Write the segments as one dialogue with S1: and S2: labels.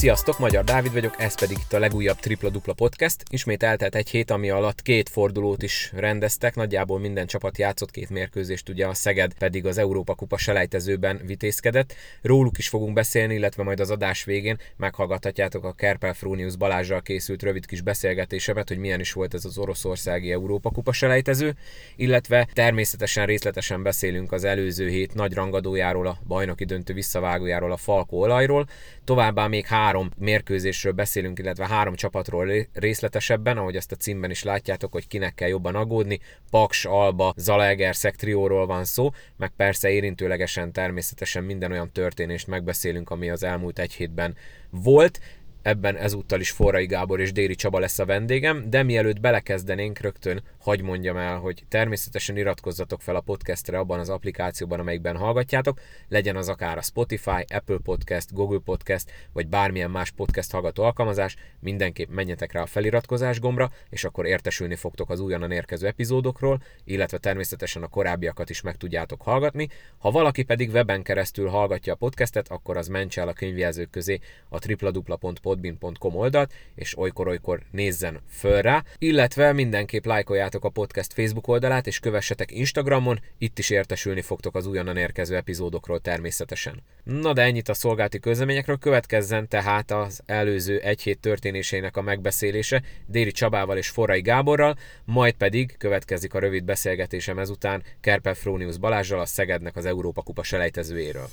S1: Sziasztok, Magyar Dávid vagyok, ez pedig itt a legújabb Tripla Dupla Podcast. Ismét eltelt egy hét, ami alatt két fordulót is rendeztek, nagyjából minden csapat játszott két mérkőzést, ugye a Szeged pedig az Európa Kupa selejtezőben vitézkedett. Róluk is fogunk beszélni, illetve majd az adás végén meghallgathatjátok a Kerpel Frónius Balázsral készült rövid kis beszélgetésemet, hogy milyen is volt ez az oroszországi Európa Kupa selejtező, illetve természetesen részletesen beszélünk az előző hét nagy rangadójáról, a bajnoki döntő visszavágójáról, a Falkó olajról, továbbá még három három mérkőzésről beszélünk, illetve három csapatról részletesebben, ahogy ezt a címben is látjátok, hogy kinek kell jobban aggódni. Paks, Alba, Zalaegerszeg trióról van szó, meg persze érintőlegesen természetesen minden olyan történést megbeszélünk, ami az elmúlt egy hétben volt ebben ezúttal is Forrai Gábor és Déri Csaba lesz a vendégem, de mielőtt belekezdenénk, rögtön hagy mondjam el, hogy természetesen iratkozzatok fel a podcastre abban az applikációban, amelyikben hallgatjátok, legyen az akár a Spotify, Apple Podcast, Google Podcast, vagy bármilyen más podcast hallgató alkalmazás, mindenképp menjetek rá a feliratkozás gombra, és akkor értesülni fogtok az újonnan érkező epizódokról, illetve természetesen a korábbiakat is meg tudjátok hallgatni. Ha valaki pedig weben keresztül hallgatja a podcastet, akkor az mentse el a könyvjelzők közé a tripladupla.podcast podbin.com oldalt, és olykor-olykor nézzen föl rá, illetve mindenképp lájkoljátok a podcast Facebook oldalát, és kövessetek Instagramon, itt is értesülni fogtok az újonnan érkező epizódokról természetesen. Na de ennyit a szolgálti közleményekről, következzen tehát az előző egy hét történéseinek a megbeszélése Déri Csabával és Forrai Gáborral, majd pedig következik a rövid beszélgetésem ezután Kerpel Frónius Balázsral a Szegednek az Európa Kupa selejtezőjéről.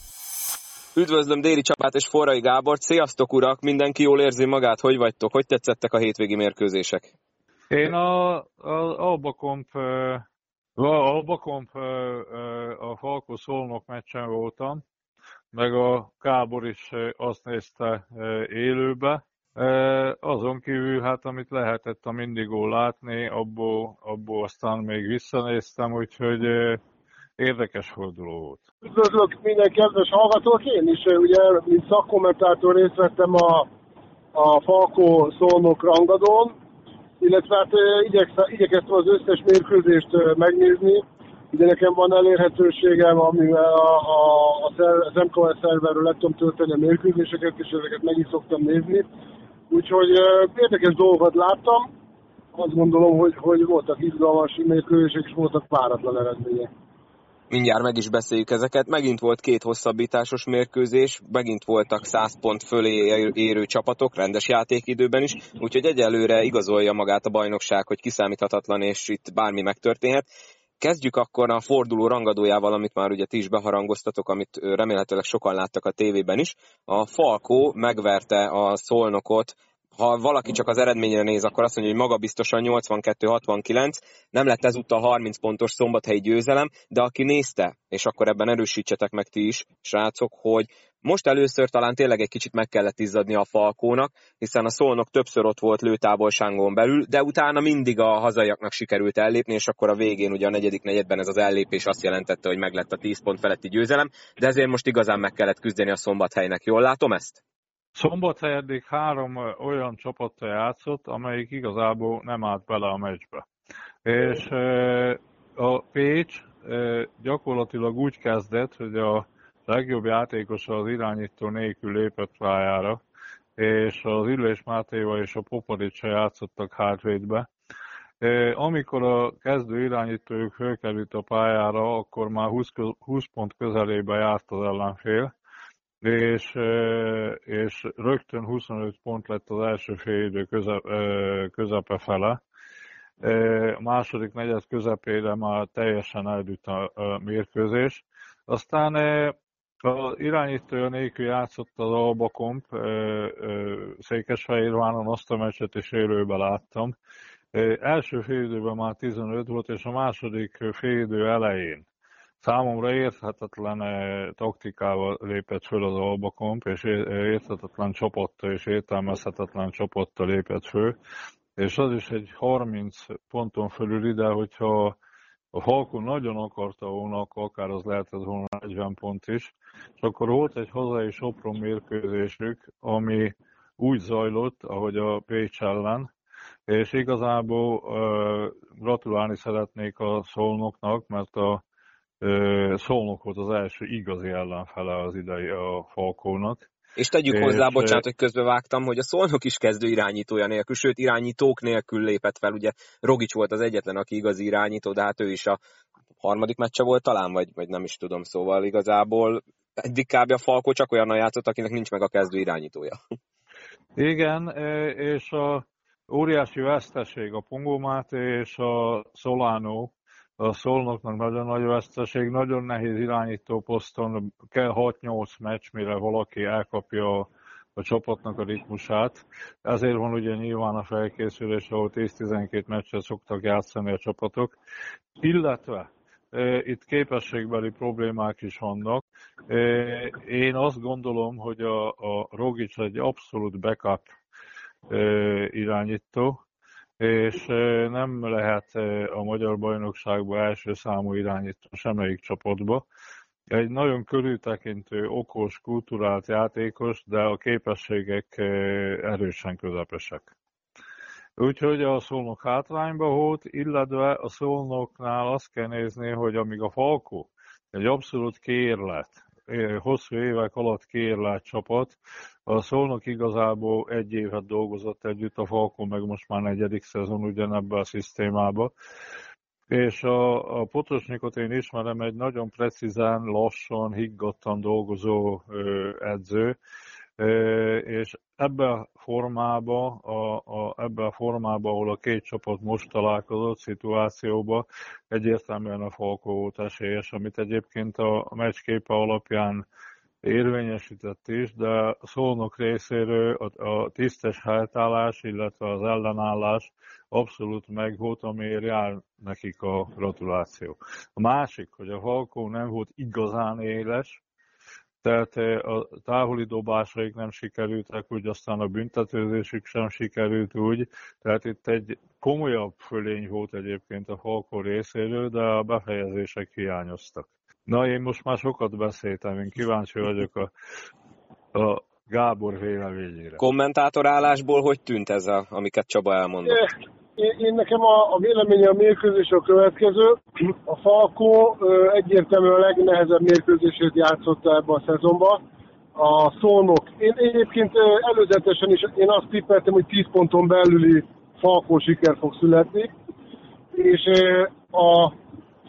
S2: Üdvözlöm Déri Csapát és Forrai Gábor. Sziasztok urak! Mindenki jól érzi magát? Hogy vagytok? Hogy tetszettek a hétvégi mérkőzések?
S3: Én a, a Albakomp, a Albakomp a Falko Szolnok meccsen voltam, meg a Gábor is azt nézte élőbe. Azon kívül, hát amit lehetett a mindigó látni, abból, abból aztán még visszanéztem, úgyhogy érdekes forduló volt.
S4: Üdvözlök minden kedves hallgatók, én is ugye, mint szakkommentátor részt vettem a, a Falkó Szolnok rangadón, illetve hát igyekeztem az összes mérkőzést megnézni, ugye nekem van elérhetőségem, amivel a, a, a, az MKS szerverről le tudom tölteni a mérkőzéseket, és ezeket meg is szoktam nézni. Úgyhogy érdekes dolgokat láttam, azt gondolom, hogy, hogy voltak izgalmas mérkőzések, és voltak páratlan eredmények
S2: mindjárt meg is beszéljük ezeket. Megint volt két hosszabbításos mérkőzés, megint voltak 100 pont fölé érő csapatok, rendes játékidőben is, úgyhogy egyelőre igazolja magát a bajnokság, hogy kiszámíthatatlan, és itt bármi megtörténhet. Kezdjük akkor a forduló rangadójával, amit már ugye ti is beharangoztatok, amit remélhetőleg sokan láttak a tévében is. A Falkó megverte a Szolnokot ha valaki csak az eredményre néz, akkor azt mondja, hogy magabiztosan 82-69, nem lett ezúttal 30 pontos szombathelyi győzelem, de aki nézte, és akkor ebben erősítsetek meg ti is, srácok, hogy most először talán tényleg egy kicsit meg kellett izzadni a Falkónak, hiszen a Szolnok többször ott volt lőtávolságon belül, de utána mindig a hazaiaknak sikerült ellépni, és akkor a végén ugye a negyedik negyedben ez az ellépés azt jelentette, hogy meglett a 10 pont feletti győzelem, de ezért most igazán meg kellett küzdeni a szombathelynek. Jól látom ezt?
S3: Szombathely három olyan csapattal játszott, amelyik igazából nem állt bele a meccsbe. És a Pécs gyakorlatilag úgy kezdett, hogy a legjobb játékosa az irányító nélkül lépett pályára, és az Ülés Mátéva és a Popadicsa játszottak hátvédbe. Amikor a kezdő irányítójuk fölkerült a pályára, akkor már 20, 20 pont közelébe járt az ellenfél, és, és rögtön 25 pont lett az első fél köze, közepe fele. A második negyed közepére már teljesen eldűlt a, mérkőzés. Aztán az irányító nélkül játszott az Alba Komp, Székesfehérváron azt a meccset is élőben láttam. Első félidőben már 15 volt, és a második félidő elején Számomra érthetetlen eh, taktikával lépett föl az Albakomp, és érthetetlen csapattal és értelmezhetetlen csapattal lépett föl, és az is egy 30 ponton fölül ide, hogyha a Falkon nagyon akarta volna, akár az lehetett volna 40 pont is, és akkor volt egy hazai Sopron mérkőzésük, ami úgy zajlott, ahogy a Pécs ellen, és igazából uh, gratulálni szeretnék a szolnoknak, mert a Szolnok volt az első igazi ellenfele az idei a Falkónak,
S2: És tegyük és hozzá, bocsánat, hogy közbevágtam, hogy a Szolnok is kezdő irányítója nélkül, sőt irányítók nélkül lépett fel. Ugye Rogics volt az egyetlen, aki igazi irányító, de hát ő is a harmadik meccse volt talán, vagy, vagy nem is tudom, szóval igazából eddig kb. a Falkó csak olyan játszott, akinek nincs meg a kezdő irányítója.
S3: Igen, és a óriási veszteség a Pongomát és a Solano, a Szolnoknak nagyon nagy veszteség, nagyon nehéz irányító poszton, kell 6-8 meccs, mire valaki elkapja a, a csapatnak a ritmusát. Ezért van ugye nyilván a felkészülés, ahol 10-12 meccset szoktak játszani a csapatok. Illetve itt képességbeli problémák is vannak. Én azt gondolom, hogy a, a Rogic egy abszolút backup irányító, és nem lehet a magyar bajnokságban első számú irányító semmelyik csapatba. Egy nagyon körültekintő, okos, kulturált játékos, de a képességek erősen közepesek. Úgyhogy a szolnok hátrányba volt, illetve a szolnoknál azt kell nézni, hogy amíg a Falkó egy abszolút kérlet, hosszú évek alatt kérlet csapat, a Szolnok igazából egy évet dolgozott együtt, a Falkó meg most már negyedik szezon ugyanebbe a szisztémába. És a, a Potosnikot én ismerem, egy nagyon precízen, lassan, higgadtan dolgozó ö, edző, és ebbe a formába, a, a, ebbe a formába, ahol a két csapat most találkozott szituációba, egyértelműen a Falkó volt esélyes, amit egyébként a meccsképe alapján érvényesített is, de a Szolnok részéről a, a tisztes helytállás, illetve az ellenállás abszolút megvolt, amiért jár nekik a gratuláció. A másik, hogy a Falkó nem volt igazán éles, tehát a távoli dobásaik nem sikerültek úgy, aztán a büntetőzésük sem sikerült úgy, tehát itt egy komolyabb fölény volt egyébként a Falkó részéről, de a befejezések hiányoztak. Na, én most már sokat beszéltem, én kíváncsi vagyok a, a Gábor véleményére.
S2: Kommentátorálásból hogy tűnt ez, a, amiket Csaba elmondott?
S4: Én, én nekem a, a véleménye a mérkőzés a következő. A Falkó egyértelműen a legnehezebb mérkőzését játszotta ebben a szezonban. A szónok. Én egyébként előzetesen is én azt tippeltem, hogy 10 ponton belüli Falkó siker fog születni. És a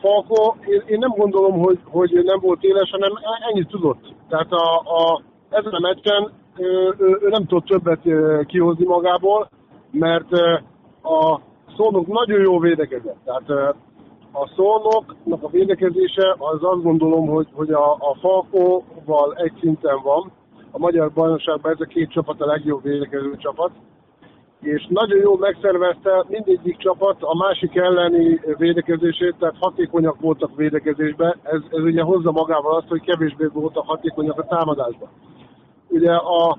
S4: Falkó, én, én nem gondolom, hogy, hogy nem volt éles, hanem ennyit tudott. Tehát a, a, ezen a meccsen ő, ő, nem tudott többet kihozni magából, mert a szónok nagyon jó védekezett. Tehát a szónoknak a védekezése, az azt gondolom, hogy, hogy a, a Falkóval egy szinten van. A magyar bajnokságban ez a két csapat a legjobb védekező csapat. És nagyon jól megszervezte mindegyik csapat a másik elleni védekezését, tehát hatékonyak voltak védekezésben. Ez, ez ugye hozza magával azt, hogy kevésbé voltak hatékonyak a támadásban. Ugye a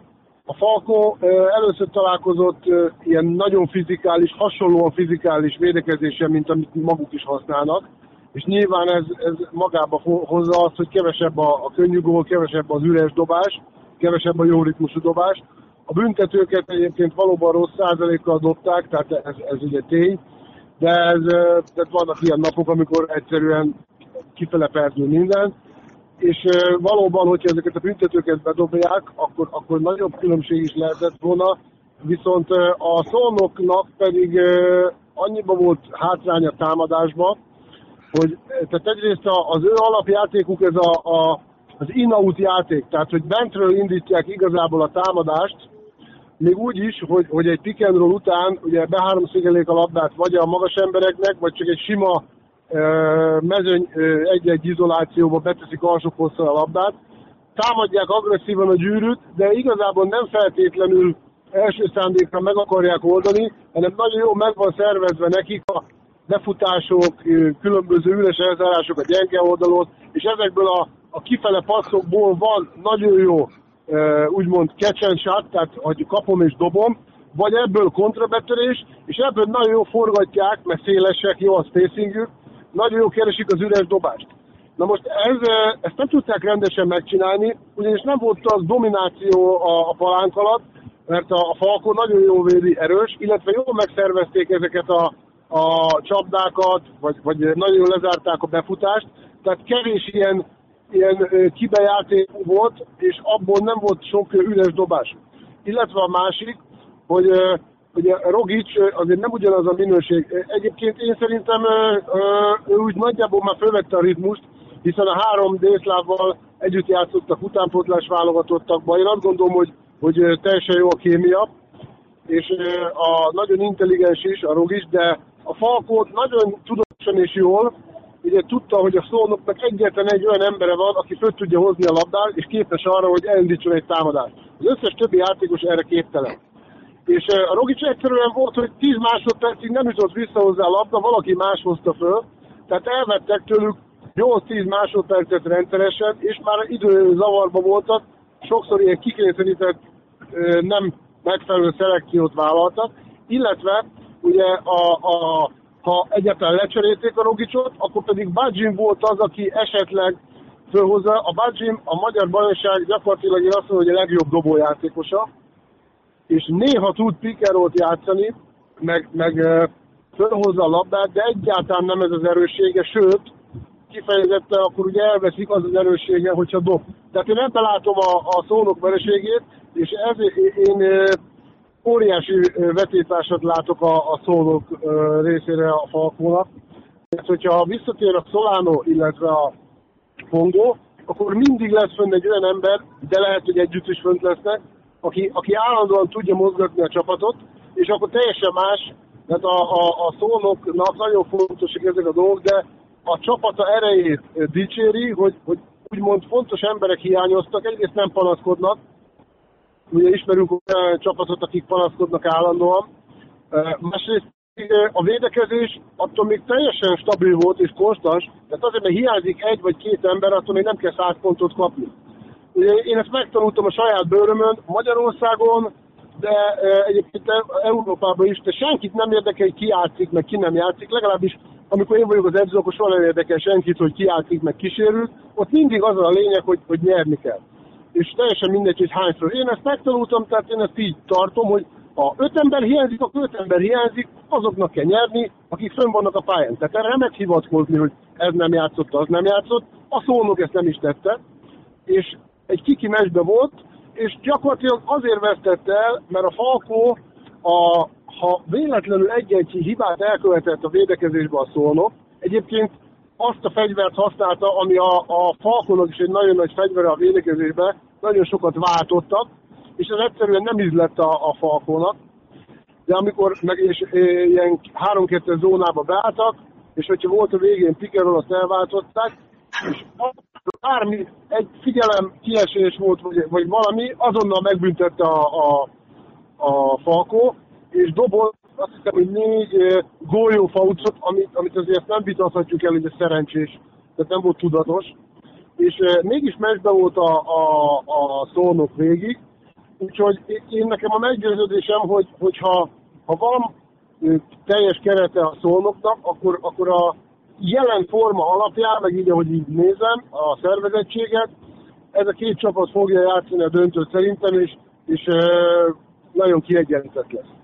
S4: a Falko először találkozott ilyen nagyon fizikális, hasonlóan fizikális védekezéssel, mint amit maguk is használnak, és nyilván ez, ez magába hozza azt, hogy kevesebb a, a könnyű gól, kevesebb az üres dobás, kevesebb a jó ritmusú dobás. A büntetőket egyébként valóban rossz százalékkal dobták, tehát ez, ez ugye tény, de ez, tehát vannak ilyen napok, amikor egyszerűen kifele perdül minden, és valóban, hogyha ezeket a büntetőket bedobják, akkor, akkor nagyobb különbség is lehetett volna, viszont a szolnoknak pedig annyiba volt hátrány a támadásba, hogy tehát egyrészt az ő alapjátékuk ez a, a, az in-out játék, tehát hogy bentről indítják igazából a támadást, még úgy is, hogy, hogy egy pick and roll után ugye beháromszégelék a labdát vagy a magas embereknek, vagy csak egy sima mezőny egy-egy izolációba beteszik alsó a labdát, támadják agresszívan a gyűrűt, de igazából nem feltétlenül első szándékra meg akarják oldani, hanem nagyon jó meg van szervezve nekik a befutások, különböző üres elzárások a gyenge oldalon, és ezekből a, a kifele passzokból van nagyon jó úgymond shot, tehát hogy kapom és dobom, vagy ebből kontrabetörés, és ebből nagyon jó forgatják, mert szélesek, jó a spacingük, nagyon jó keresik az üres dobást. Na most ez, ezt nem tudták rendesen megcsinálni, ugyanis nem volt az domináció a, a palánk alatt, mert a, a Falkó nagyon jó védi, erős, illetve jól megszervezték ezeket a, a csapdákat, vagy, vagy nagyon jól lezárták a befutást, tehát kevés ilyen ilyen kibejáték volt, és abból nem volt sok üres dobás. Illetve a másik, hogy ugye Rogic azért nem ugyanaz a minőség. Egyébként én szerintem ő úgy nagyjából már fölvette a ritmust, hiszen a három délszlávval együtt játszottak, utánpótlás válogatottakba. Én azt gondolom, hogy, hogy teljesen jó a kémia, és a nagyon intelligens is, a Rogic, de a Falkó nagyon tudatosan és jól, ugye tudta, hogy a szónoknak egyetlen egy olyan embere van, aki föl tudja hozni a labdát, és képes arra, hogy elindítson egy támadást. Az összes többi játékos erre képtelen. És a Rogic egyszerűen volt, hogy 10 másodpercig nem jutott vissza hozzá a labda, valaki más hozta föl, tehát elvettek tőlük 8-10 másodpercet rendszeresen, és már idő zavarba voltak, sokszor ilyen kikényszerített, nem megfelelő szelekciót vállaltak, illetve ugye a, a, ha egyáltalán lecserélték a Rogicot, akkor pedig Bajin volt az, aki esetleg fölhozza. A Bajin a magyar bajnokság gyakorlatilag én azt mondom, hogy a legjobb dobójátékosa, és néha tud pikerolt játszani, meg, meg fölhozza a labdát, de egyáltalán nem ez az erőssége, sőt, kifejezetten akkor ugye elveszik az az erőssége, hogyha dob. Tehát én nem látom a, a szónok vereségét, és ezért én óriási vetétásat látok a, a szónok részére a Falkónak. Tehát, hogyha visszatér a Solano, illetve a Pongo, akkor mindig lesz fönn egy olyan ember, de lehet, hogy együtt is fönt lesznek, aki, aki állandóan tudja mozgatni a csapatot, és akkor teljesen más, tehát a, a, a szónoknak nagyon fontosak ezek a dolgok, de a csapata erejét dicséri, hogy, hogy úgymond fontos emberek hiányoztak, egyrészt nem panaszkodnak, ugye ismerünk olyan csapatot, akik panaszkodnak állandóan, másrészt a védekezés attól még teljesen stabil volt és konstans, tehát azért, mert hiányzik egy vagy két ember, attól még nem kell száz pontot kapni. Én ezt megtanultam a saját bőrömön Magyarországon, de egyébként Európában is, de senkit nem érdekel, hogy ki játszik, meg ki nem játszik, legalábbis amikor én vagyok az edző, akkor soha nem érdekel senkit, hogy ki játszik, meg kísérül. Ott mindig az a lényeg, hogy, hogy nyerni kell. És teljesen mindegy, hogy hányszor. Én ezt megtanultam, tehát én ezt így tartom, hogy ha öt ember hiányzik, akkor öt ember hiányzik, azoknak kell nyerni, akik fönn vannak a pályán. Tehát erre nem hivatkozni, hogy ez nem játszott, az nem játszott. A szónok ezt nem is tette. És egy kiki mesbe volt, és gyakorlatilag azért vesztette el, mert a Falkó, a, ha véletlenül egy-egy hibát elkövetett a védekezésbe a szólnok, egyébként azt a fegyvert használta, ami a, a Falkónak is egy nagyon nagy fegyvere a védekezésbe, nagyon sokat váltottak, és ez egyszerűen nem ízlett a, a Falkónak, de amikor meg és, e, ilyen 3-2 zónába beálltak, és hogyha volt a végén pikerol, azt elváltották, és bármi, egy figyelem kiesés volt, vagy, vagy valami, azonnal megbüntette a, a, a Falkó, és dobott azt hiszem, hogy négy uh, gólyófaucot, amit, amit azért nem vitathatjuk el, hogy ez szerencsés, tehát nem volt tudatos. És mégis mesbe volt a, a, a szónok végig, úgyhogy én nekem a meggyőződésem, hogy, hogyha ha van teljes kerete a szónoknak, akkor, akkor a jelen forma alapján, meg így, ahogy így nézem, a szervezettséget, ez a két csapat fogja játszani a döntőt szerintem, és, és nagyon kiegyenlített lesz.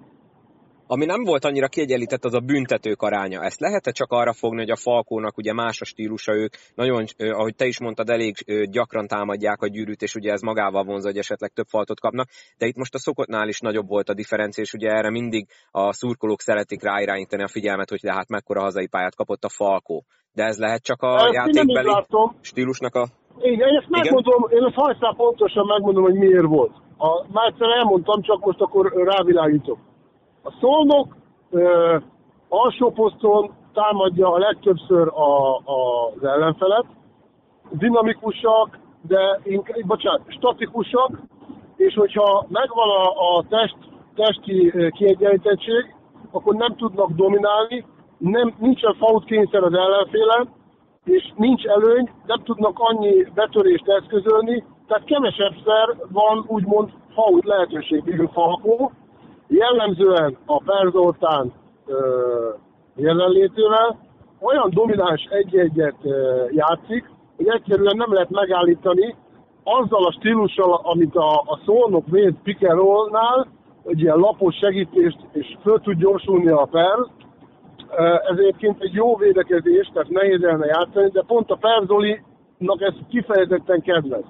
S2: Ami nem volt annyira kiegyenlített, az a büntetők aránya. Ezt lehet-e csak arra fogni, hogy a Falkónak ugye más a stílusa, ők nagyon, ahogy te is mondtad, elég gyakran támadják a gyűrűt, és ugye ez magával vonza, hogy esetleg több faltot kapnak, de itt most a szokottnál is nagyobb volt a differencia, és ugye erre mindig a szurkolók szeretik ráirányítani a figyelmet, hogy hát mekkora hazai pályát kapott a Falkó. De ez lehet csak a ezt játékbeli stílusnak a...
S4: Igen, én ezt megmondom, én ezt hajszál pontosan megmondom, hogy miért volt. A, már egyszer elmondtam, csak most akkor rávilágítok. A szolnok ö, alsó poszton támadja a legtöbbször a, a, az ellenfelet, dinamikusak, de inkább, bocsánat, statikusak, és hogyha megvan a, a test, testi kiegyenlítettség, akkor nem tudnak dominálni, nem, nincsen fault kényszer az ellenfélen, és nincs előny, nem tudnak annyi betörést eszközölni, tehát kevesebbszer van úgymond fault lehetőség, mint Falkó, jellemzően a Perzoltán jelenlétével olyan domináns egy-egyet játszik, hogy egyszerűen nem lehet megállítani azzal a stílussal, amit a, a szónok véd Pikerolnál, hogy ilyen lapos segítést, és föl tud gyorsulni a perz. Ez egyébként egy jó védekezés, tehát nehéz elne játszani, de pont a Perzoli Falkónak ez kifejezetten kedvez.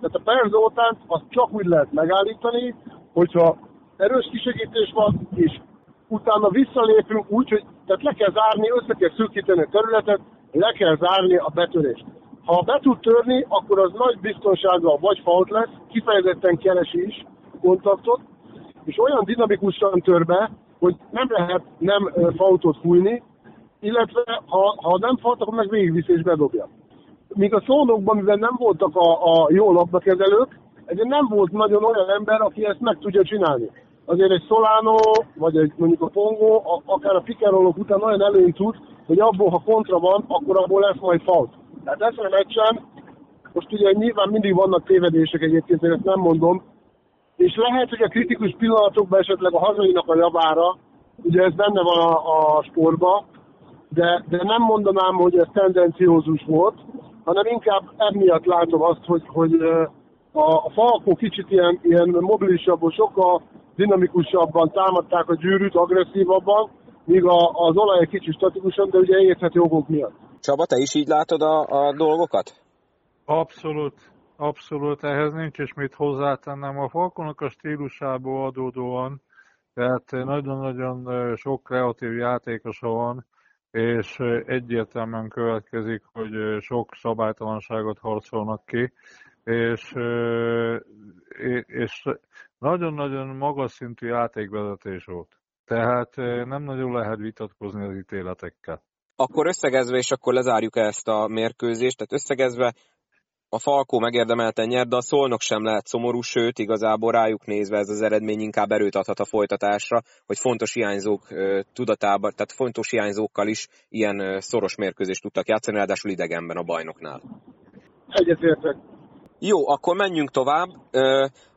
S4: Tehát a perzótánt azt csak úgy lehet megállítani, hogyha erős kisegítés van, és utána visszalépünk úgy, hogy tehát le kell zárni, össze kell szűkíteni a területet, le kell zárni a betörést. Ha be tud törni, akkor az nagy biztonsággal vagy fault lesz, kifejezetten keresi is kontaktot, és olyan dinamikusan tör be, hogy nem lehet nem fautot fújni, illetve ha, ha nem falt, akkor meg végigviszi és bedobja. Míg a szónokban, mivel nem voltak a, a jó labdakezelők, ezért nem volt nagyon olyan ember, aki ezt meg tudja csinálni. Azért egy Solano, vagy egy mondjuk a Pongo, akár a pikerolók után olyan előny tud, hogy abból, ha kontra van, akkor abból lesz majd fault. Tehát ezen a meccsen, most ugye nyilván mindig vannak tévedések egyébként, én ezt nem mondom, és lehet, hogy a kritikus pillanatokban esetleg a hazainak a javára, ugye ez benne van a, a sportban, de, de nem mondanám, hogy ez tendenciózus volt, hanem inkább emiatt látom azt, hogy, hogy a, a falkó kicsit ilyen, ilyen mobilisabban, sokkal dinamikusabban támadták a gyűrűt, agresszívabban, míg a, az olaj egy kicsit statikusan, de ugye érthető okok miatt.
S2: Csaba, te is így látod a, a dolgokat?
S3: Abszolút, abszolút, ehhez nincs is mit hozzátennem. A Falkonak a stílusából adódóan, tehát nagyon-nagyon sok kreatív játékosa van, és egyértelműen következik, hogy sok szabálytalanságot harcolnak ki, és, és nagyon-nagyon magas szintű játékvezetés volt. Tehát nem nagyon lehet vitatkozni az ítéletekkel.
S2: Akkor összegezve, és akkor lezárjuk ezt a mérkőzést, tehát összegezve a Falkó megérdemelten nyert, de a Szolnok sem lehet szomorú, sőt, igazából rájuk nézve ez az eredmény inkább erőt adhat a folytatásra, hogy fontos hiányzók tudatában, tehát fontos hiányzókkal is ilyen szoros mérkőzést tudtak játszani, ráadásul idegenben a bajnoknál.
S4: Egyetértek.
S2: Jó, akkor menjünk tovább.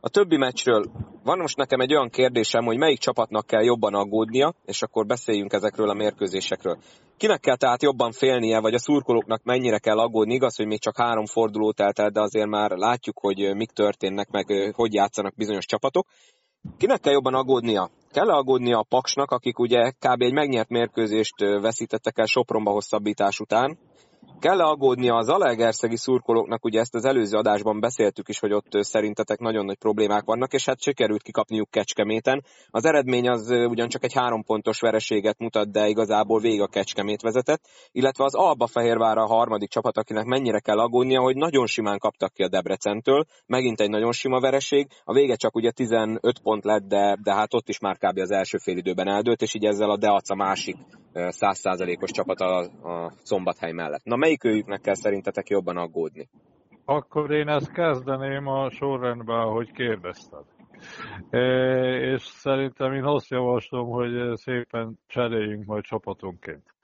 S2: A többi meccsről van most nekem egy olyan kérdésem, hogy melyik csapatnak kell jobban aggódnia, és akkor beszéljünk ezekről a mérkőzésekről. Kinek kell tehát jobban félnie, vagy a szurkolóknak mennyire kell aggódni? Igaz, hogy még csak három forduló telt el, de azért már látjuk, hogy mik történnek, meg hogy játszanak bizonyos csapatok. Kinek kell jobban aggódnia? Kell aggódnia a Paksnak, akik ugye kb. egy megnyert mérkőzést veszítettek el Sopronba hosszabbítás után, Kell-e aggódnia az alegerszegi szurkolóknak, ugye ezt az előző adásban beszéltük is, hogy ott szerintetek nagyon nagy problémák vannak, és hát sikerült kikapniuk Kecskeméten. Az eredmény az ugyancsak egy három pontos vereséget mutat, de igazából végig a Kecskemét vezetett, illetve az Alba Fehérvár a harmadik csapat, akinek mennyire kell aggódnia, hogy nagyon simán kaptak ki a Debrecentől, megint egy nagyon sima vereség, a vége csak ugye 15 pont lett, de, de hát ott is már kb. az első fél időben eldőlt, és így ezzel a Deaca másik százszázalékos csapat a, a Szombathely mellett. Na melyik őjüknek kell szerintetek jobban aggódni?
S3: Akkor én ezt kezdeném a sorrendben, ahogy kérdezted. E, és szerintem én azt javaslom, hogy szépen cseréljünk majd csapatonként.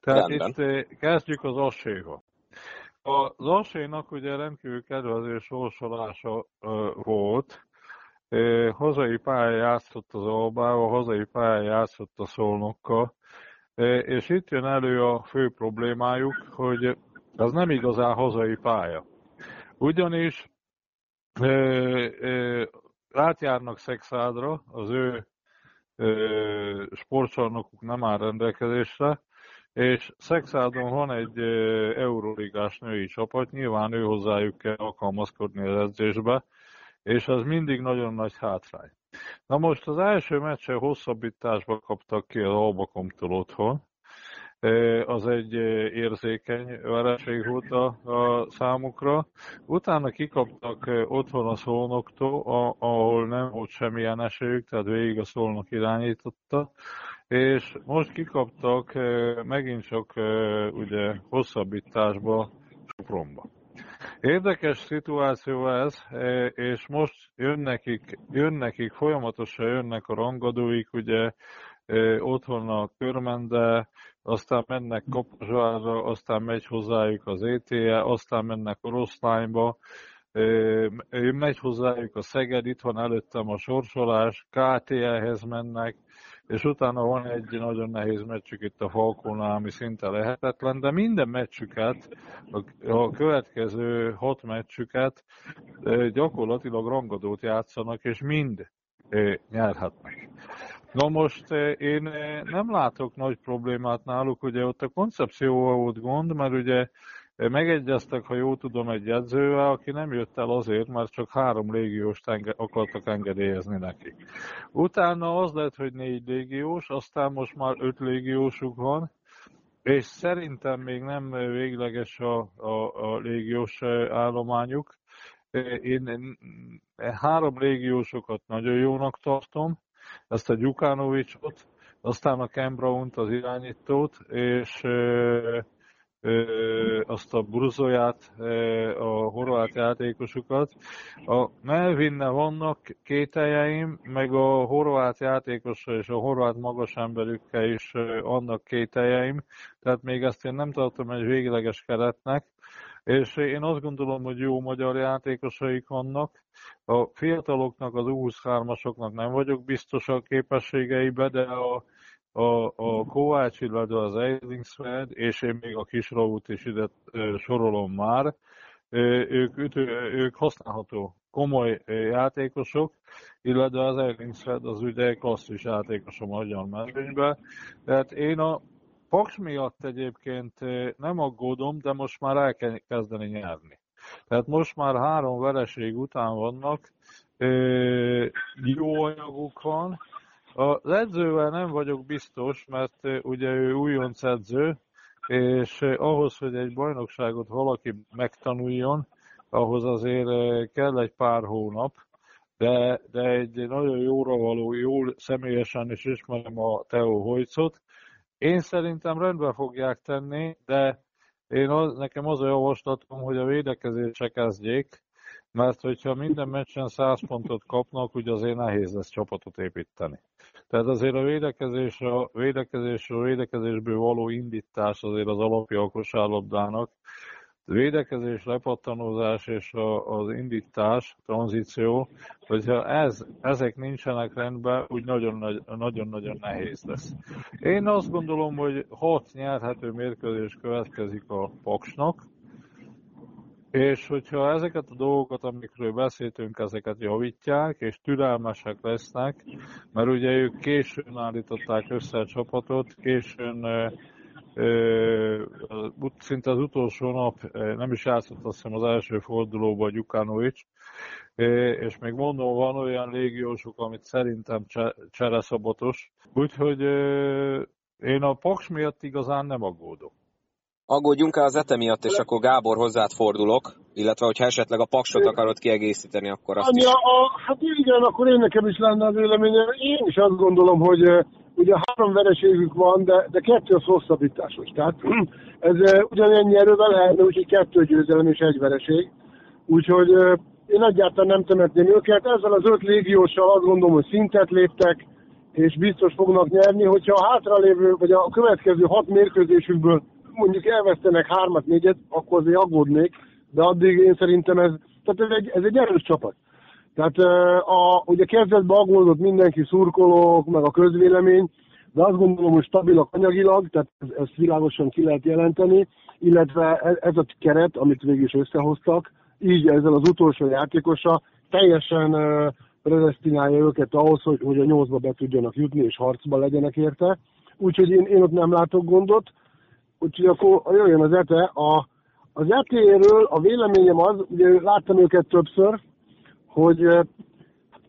S3: Tehát Rendben. itt kezdjük az aséval. Az asénak ugye rendkívül kedvező sorsolása volt, hazai pályán játszott az Albával, hazai pályán játszott a Szolnokkal, és itt jön elő a fő problémájuk, hogy az nem igazán hazai pálya. Ugyanis ö, ö, átjárnak Szexádra, az ő ö, sportcsarnokuk nem áll rendelkezésre, és Szexádon van egy euroligás női csapat, nyilván ő hozzájuk kell alkalmazkodni az edzésbe, és az mindig nagyon nagy hátrány. Na most az első meccsen hosszabbításba kaptak ki az Albakomtól otthon, az egy érzékeny vereség volt a, a számukra. Utána kikaptak otthon a szolnoktól, ahol nem volt semmilyen esélyük, tehát végig a szolnok irányította, és most kikaptak megint csak ugye hosszabbításba Sopronba. Érdekes szituáció ez, e, és most jön nekik, jön nekik folyamatosan jönnek a rangadóik, ugye e, otthon a Körmende, aztán mennek Kapozsárra, aztán megy hozzájuk az ETE, aztán mennek Oroszlányba, e, megy hozzájuk a Szeged, itt van előttem a sorsolás, KTE-hez mennek, és utána van egy nagyon nehéz meccsük itt a Falkónál, ami szinte lehetetlen, de minden meccsüket, a következő hat meccsüket gyakorlatilag rangadót játszanak, és mind nyerhetnek. Na most én nem látok nagy problémát náluk, ugye ott a koncepcióval volt gond, mert ugye Megegyeztek, ha jól tudom, egy edzővel, aki nem jött el azért, mert csak három légióst enge- akartak engedélyezni neki. Utána az lett, hogy négy légiós, aztán most már öt légiósuk van, és szerintem még nem végleges a, a, a légiós állományuk. Én három légiósokat nagyon jónak tartom, ezt a Gyukánovicsot, aztán a Ken az irányítót, és azt a Bruzoját, a horvát játékosokat. A Melvinne vannak kételjeim, meg a horvát játékosra és a horvát magas emberükkel is annak kételjeim, tehát még ezt én nem tartom egy végleges keretnek, és én azt gondolom, hogy jó magyar játékosaik vannak. A fiataloknak, az U23-asoknak nem vagyok biztos a képességeibe, de a a, a Kovács, illetve az Eilingsfeld, és én még a Kisraut is ide sorolom már, ők, ütő, ők használható komoly játékosok, illetve az Eilingsfeld az ugye klasszis játékos a magyar mezőnyben. Tehát én a Paks miatt egyébként nem aggódom, de most már el kell kezdeni nyerni. Tehát most már három vereség után vannak, jó anyaguk van, az edzővel nem vagyok biztos, mert ugye ő újonc edző, és ahhoz, hogy egy bajnokságot valaki megtanuljon, ahhoz azért kell egy pár hónap, de, de egy nagyon jóra való, jól személyesen is ismerem a Teo Hojcot. Én szerintem rendbe fogják tenni, de én az, nekem az a javaslatom, hogy a védekezésre kezdjék, mert hogyha minden meccsen 100 pontot kapnak, ugye azért nehéz lesz csapatot építeni. Tehát azért a védekezés, a védekezés, a védekezésből való indítás azért az alapja a kosárlabdának. A védekezés, lepattanózás és a, az indítás, tranzíció, hogyha ez, ezek nincsenek rendben, úgy nagyon-nagyon nehéz lesz. Én azt gondolom, hogy hat nyerhető mérkőzés következik a Paksnak, és hogyha ezeket a dolgokat, amikről beszéltünk, ezeket javítják, és türelmesek lesznek, mert ugye ők későn állították össze a csapatot, későn szinte az utolsó nap nem is játszott azt hiszem az első fordulóban Gyukánovics, és még mondom, van olyan légiósuk, amit szerintem csereszabatos, úgyhogy én a Paks miatt igazán nem aggódok.
S2: Aggódjunk el az ete miatt, és akkor Gábor hozzád fordulok, illetve hogyha esetleg a paksot akarod kiegészíteni, akkor azt
S4: is. A, hát igen, akkor én nekem is lenne a véleményem. Én is azt gondolom, hogy ugye három vereségük van, de, de kettő az hosszabbításos. Tehát ez ugyanennyi erővel lehetne, úgyhogy kettő győzelem és egy vereség. Úgyhogy én egyáltalán nem temetném őket. Ezzel az öt légióssal azt gondolom, hogy szintet léptek, és biztos fognak nyerni, hogyha a hátralévő, vagy a következő hat mérkőzésükből mondjuk elvesztenek hármat, négyet, akkor azért aggódnék, de addig én szerintem ez, tehát ez egy, ez egy erős csapat. Tehát a, ugye kezdetben aggódott mindenki, szurkolók, meg a közvélemény, de azt gondolom, hogy stabilak anyagilag, tehát ez, ezt világosan ki lehet jelenteni, illetve ez, ez a keret, amit végig is összehoztak, így ezzel az utolsó játékosa teljesen predestinálja őket ahhoz, hogy, hogy a nyolcba be tudjanak jutni és harcba legyenek érte. Úgyhogy én, én ott nem látok gondot. Úgyhogy akkor jöjjön az ETE. A, az ETE-ről a véleményem az, ugye láttam őket többször, hogy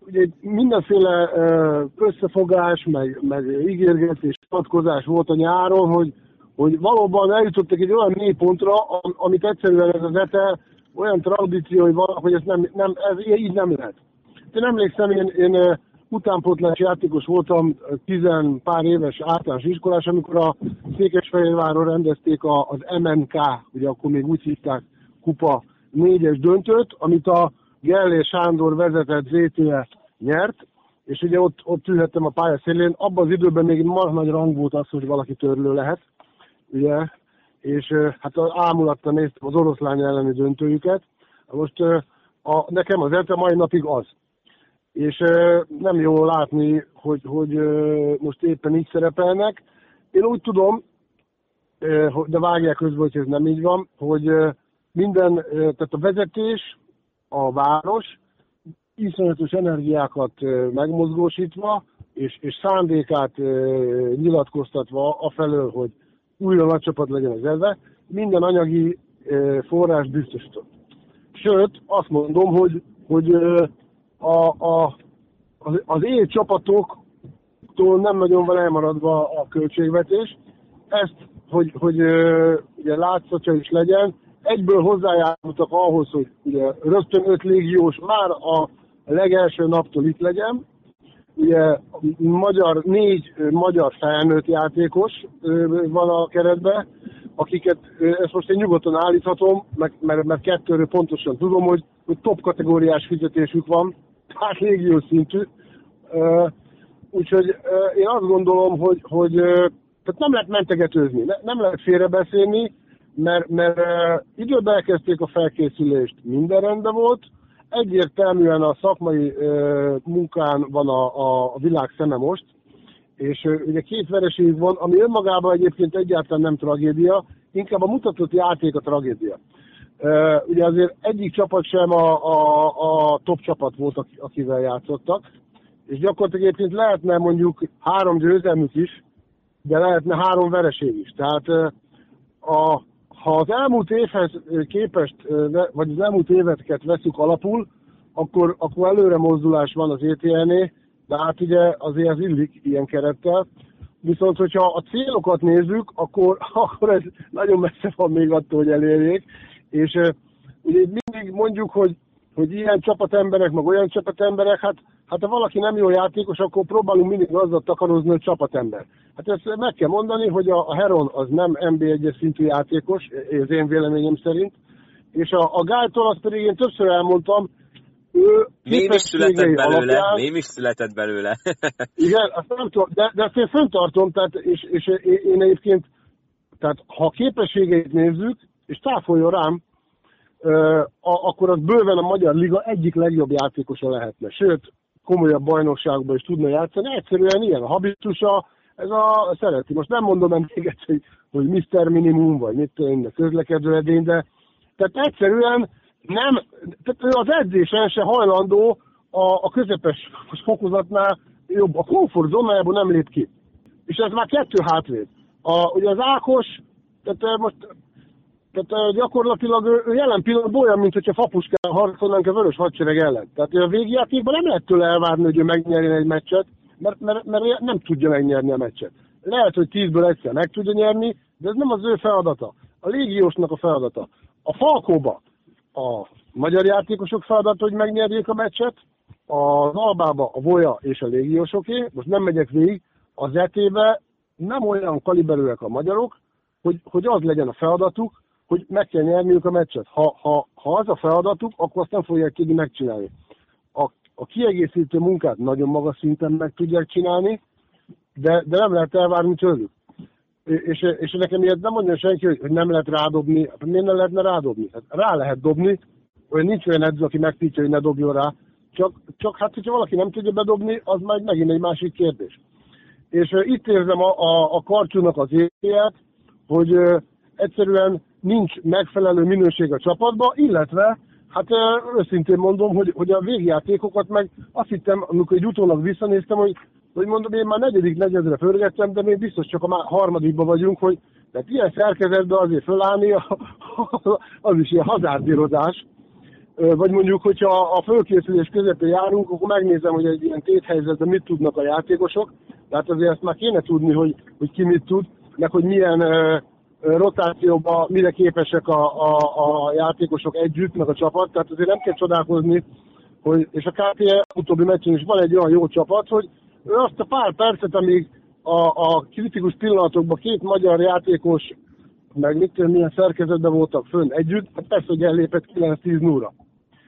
S4: ugye mindenféle összefogás, meg, meg ígérgetés, patkozás volt a nyáron, hogy, hogy valóban eljutottak egy olyan mélypontra, amit egyszerűen ez az ETE olyan tradíció, hogy, van, hogy ez, nem, nem, ez így nem lehet. Én emlékszem, én, én utánpótlás játékos voltam, tizen pár éves általános iskolás, amikor a Székesfehérváron rendezték a, az MNK, ugye akkor még úgy hívták, kupa négyes döntőt, amit a Gellé Sándor vezetett ZTE nyert, és ugye ott, ott ülhettem a pálya szélén. Abban az időben még nagy rang volt az, hogy valaki törlő lehet, ugye, és hát ámulattal néztem az oroszlány elleni döntőjüket. Most a, nekem az ELTE mai napig az és nem jó látni, hogy, hogy most éppen így szerepelnek. Én úgy tudom, de vágják közben, hogy ez nem így van, hogy minden, tehát a vezetés, a város iszonyatos energiákat megmozgósítva, és, és szándékát nyilatkoztatva afelől, hogy újra nagy csapat legyen az elve, minden anyagi forrás biztosított. Sőt, azt mondom, hogy, hogy a, a, az, az én csapatoktól nem nagyon van elmaradva a költségvetés. Ezt, hogy, hogy ugye látszatja is legyen, egyből hozzájárultak ahhoz, hogy ugye rögtön öt légiós már a legelső naptól itt legyen. Ugye magyar, négy magyar felnőtt játékos van a keretben, akiket ezt most én nyugodtan állíthatom, mert, mert kettőről pontosan tudom, hogy, hogy top kategóriás fizetésük van, tehát légiós szintű. Úgyhogy én azt gondolom, hogy, hogy tehát nem lehet mentegetőzni, nem lehet félrebeszélni, mert, mert időben elkezdték a felkészülést, minden rendben volt, egyértelműen a szakmai munkán van a, a, világ szeme most, és ugye két vereség van, ami önmagában egyébként egyáltalán nem tragédia, inkább a mutatott játék a tragédia. Ugye azért egyik csapat sem a, a, a top csapat volt, akivel játszottak, és gyakorlatilag egyébként lehetne mondjuk három győzelmük is, de lehetne három vereség is. Tehát a, ha az elmúlt évhez képest, vagy az elmúlt éveket veszük alapul, akkor, akkor előre mozdulás van az ETN-nél, de hát ugye azért az illik ilyen kerettel. Viszont, hogyha a célokat nézzük, akkor, akkor ez nagyon messze van még attól, hogy elérjék. És ugye mindig mondjuk, hogy, hogy ilyen csapatemberek, meg olyan csapatemberek, hát, hát ha valaki nem jó játékos, akkor próbálunk mindig azzal takarozni, hogy csapatember. Hát ezt meg kell mondani, hogy a, a Heron az nem NB1-es szintű játékos, az én véleményem szerint, és a, a Gájtól azt pedig én többször elmondtam,
S2: ő Mém is született belőle, alapján, mém is született belőle.
S4: igen, azt nem tudom, de, de ezt én föntartom, tehát, és, és én egyébként, tehát ha képességeit nézzük, és táfoljon rám, akkor az bőven a Magyar Liga egyik legjobb játékosa lehetne. Sőt, komolyabb bajnokságban is tudna játszani. Egyszerűen ilyen a habitusa, ez a szereti. Most nem mondom nem még egyszer, hogy, hogy Mr. Minimum, vagy mit tudom, közlekedő edény, de tehát egyszerűen nem, tehát ő az edzésen se hajlandó a, a közepes fokozatnál jobb, a komfortzónájából nem lép ki. És ez már kettő hátvéd. A, ugye az Ákos, tehát most tehát gyakorlatilag ő, ő jelen pillanatban olyan, mint hogyha fapuskán harcolnánk a vörös hadsereg ellen. Tehát a végjátékban nem lehet tőle elvárni, hogy ő megnyerjen egy meccset, mert, mert, mert nem tudja megnyerni a meccset. Lehet, hogy tízből egyszer meg tudja nyerni, de ez nem az ő feladata. A légiósnak a feladata. A Falkóba a magyar játékosok feladata, hogy megnyerjék a meccset, az Albába a Voja és a légiósoké, most nem megyek végig, az etébe nem olyan kaliberűek a magyarok, hogy, hogy az legyen a feladatuk, hogy meg kell nyerniük a meccset. Ha, ha, ha az a feladatuk, akkor azt nem fogják tudni megcsinálni. A, a kiegészítő munkát nagyon magas szinten meg tudják csinálni, de, de nem lehet elvárni tőlük. És, és nekem ilyet nem mondja senki, hogy nem lehet rádobni. Miért nem lehetne rádobni? Hát rá lehet dobni, olyan nincs olyan edző, aki megtiltja, hogy ne dobjon rá. Csak, csak hát, hogyha valaki nem tudja bedobni, az majd megint egy másik kérdés. És uh, itt érzem a, a, a karcsúnak az éjjel, hogy uh, egyszerűen nincs megfelelő minőség a csapatban, illetve hát őszintén mondom, hogy, hogy a végjátékokat meg azt hittem, amikor egy utólag visszanéztem, hogy hogy mondom, én már negyedik negyedre pörgettem, de még biztos csak a harmadikban vagyunk, hogy tehát ilyen szerkezetben azért fölállni, az is ilyen hazárdírozás. Vagy mondjuk, hogyha a fölkészülés közepén járunk, akkor megnézem, hogy egy ilyen téthelyzetben mit tudnak a játékosok. Tehát azért ezt már kéne tudni, hogy, hogy ki mit tud, meg hogy milyen rotációban mire képesek a, a, a játékosok együtt, meg a csapat. Tehát azért nem kell csodálkozni, hogy, és a KPE utóbbi meccsen is van egy olyan jó csapat, hogy ő azt a pár percet, amíg a, a kritikus pillanatokban két magyar játékos, meg mit milyen szerkezetben voltak fönn együtt, hát persze, hogy ellépett 9-10 0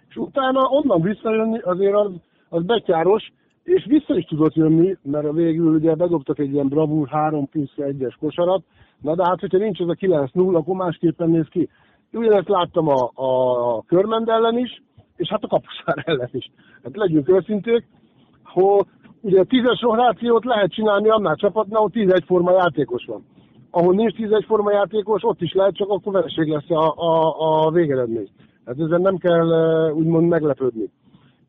S4: És utána onnan visszajönni azért az, az betyáros, és vissza is tudott jönni, mert a végül ugye bedobtak egy ilyen bravúr 3 plusz 1-es kosarat, na de hát, hogyha nincs az a 9-0, akkor másképpen néz ki. Ugyanezt láttam a, a körmend ellen is, és hát a kapusár ellen is. Hát legyünk őszinték, hogy Ugye a tízes rotációt lehet csinálni annál csapatnál, ahol tíz egyforma játékos van. Ahol nincs tíz egyforma játékos, ott is lehet, csak akkor vereség lesz a, a, a végeredmény. Hát ezen nem kell úgymond meglepődni.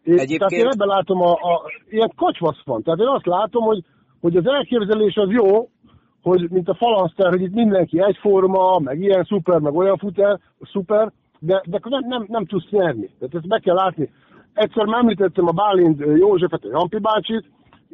S4: Én, Egyébként... Tehát én ebben látom, a, a, ilyen kacsvasz van. Tehát én azt látom, hogy, hogy az elképzelés az jó, hogy mint a falaszter, hogy itt mindenki egyforma, meg ilyen szuper, meg olyan futer, szuper, de, de nem, nem, nem tudsz nyerni. Tehát ezt be kell látni. Egyszer már említettem a Bálint Józsefet, a Jampi bácsit,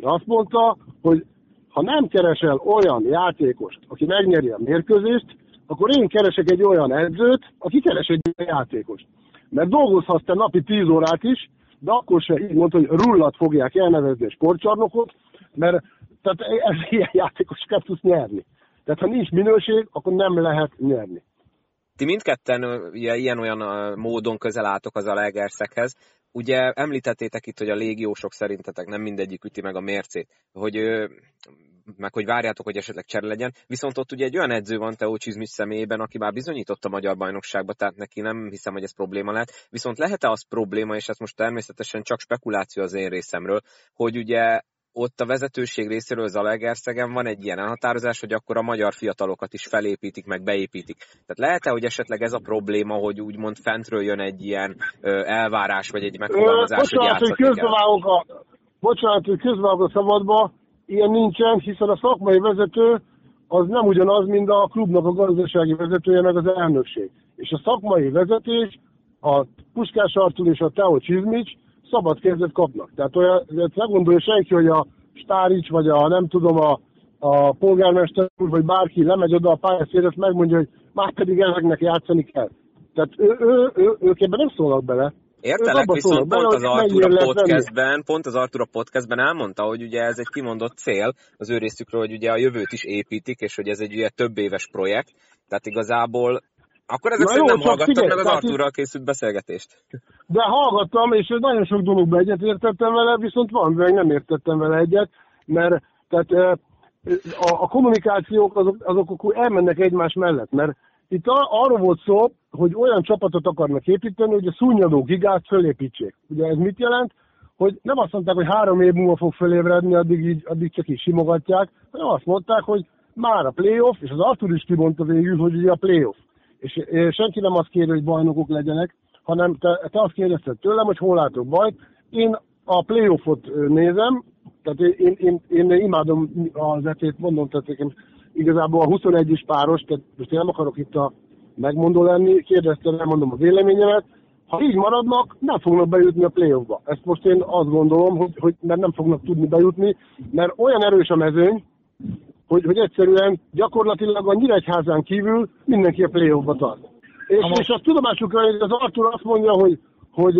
S4: azt mondta, hogy ha nem keresel olyan játékost, aki megnyeri a mérkőzést, akkor én keresek egy olyan edzőt, aki keres egy olyan játékost. Mert dolgozhatsz te napi 10 órát is, de akkor se így mondta, hogy rullat fogják elnevezni a sportcsarnokot, mert tehát ez ilyen játékosokat tudsz nyerni. Tehát ha nincs minőség, akkor nem lehet nyerni.
S2: Ti mindketten ilyen-olyan módon közel álltok az Alegerszekhez. Ugye említettétek itt, hogy a légiósok szerintetek nem mindegyik üti meg a mércét, hogy meg hogy várjátok, hogy esetleg csere legyen. Viszont ott ugye egy olyan edző van Teó Csizmis személyében, aki már bizonyított a magyar bajnokságba, tehát neki nem hiszem, hogy ez probléma lehet. Viszont lehet-e az probléma, és ez most természetesen csak spekuláció az én részemről, hogy ugye ott a vezetőség részéről Zalaegerszegen van egy ilyen elhatározás, hogy akkor a magyar fiatalokat is felépítik, meg beépítik. Tehát lehet-e, hogy esetleg ez a probléma, hogy úgymond fentről jön egy ilyen elvárás, vagy egy megfogalmazás,
S4: hogy
S2: játszani
S4: hogy a, Bocsánat, hogy közbevágok a szabadba, ilyen nincsen, hiszen a szakmai vezető az nem ugyanaz, mint a klubnak a gazdasági vezetője, meg az elnökség. És a szakmai vezetés, a Puskás Artur és a Teo Csizmics szabad kezet kapnak. Tehát olyan, ne gondolja senki, hogy a Stárics, vagy a nem tudom, a, a polgármester úr, vagy bárki lemegy oda a pályaszéret, megmondja, hogy már pedig ezeknek játszani kell. Tehát ő, ő, ő, ők ebben nem szólnak bele.
S2: Értelek, viszont pont az Artura podcastben, pont az Artura podcastben elmondta, hogy ugye ez egy kimondott cél az ő részükről, hogy ugye a jövőt is építik, és hogy ez egy ugye több éves projekt, tehát igazából akkor ezek szerint nem hallgattak meg az Arturral készült beszélgetést.
S4: De hallgattam, és nagyon sok dologban egyet értettem vele, viszont van, meg nem értettem vele egyet, mert tehát a, a kommunikációk azok, azok akkor elmennek egymás mellett, mert itt arról volt szó, hogy olyan csapatot akarnak építeni, hogy a szúnyadó gigát fölépítsék. Ugye ez mit jelent? Hogy nem azt mondták, hogy három év múlva fog fölébredni, addig, így, addig csak is simogatják, hanem azt mondták, hogy már a playoff, és az Artur is kimondta végül, hogy ugye a playoff. És, senki nem azt kéri, hogy bajnokok legyenek, hanem te, te azt kérdezted tőlem, hogy hol látok bajt. Én a playoffot nézem, tehát én, én, én, én imádom az etét, mondom, tehát nekem igazából a 21 is páros, tehát most én nem akarok itt a megmondó lenni, kérdeztem, nem mondom a véleményemet. Ha így maradnak, nem fognak bejutni a playoffba. Ezt most én azt gondolom, hogy, hogy mert nem fognak tudni bejutni, mert olyan erős a mezőny, hogy, hogy egyszerűen gyakorlatilag a Nyíregyházán kívül mindenki a playoffba tart. És, most... és a tudomásukra, hogy az Artur azt mondja, hogy, hogy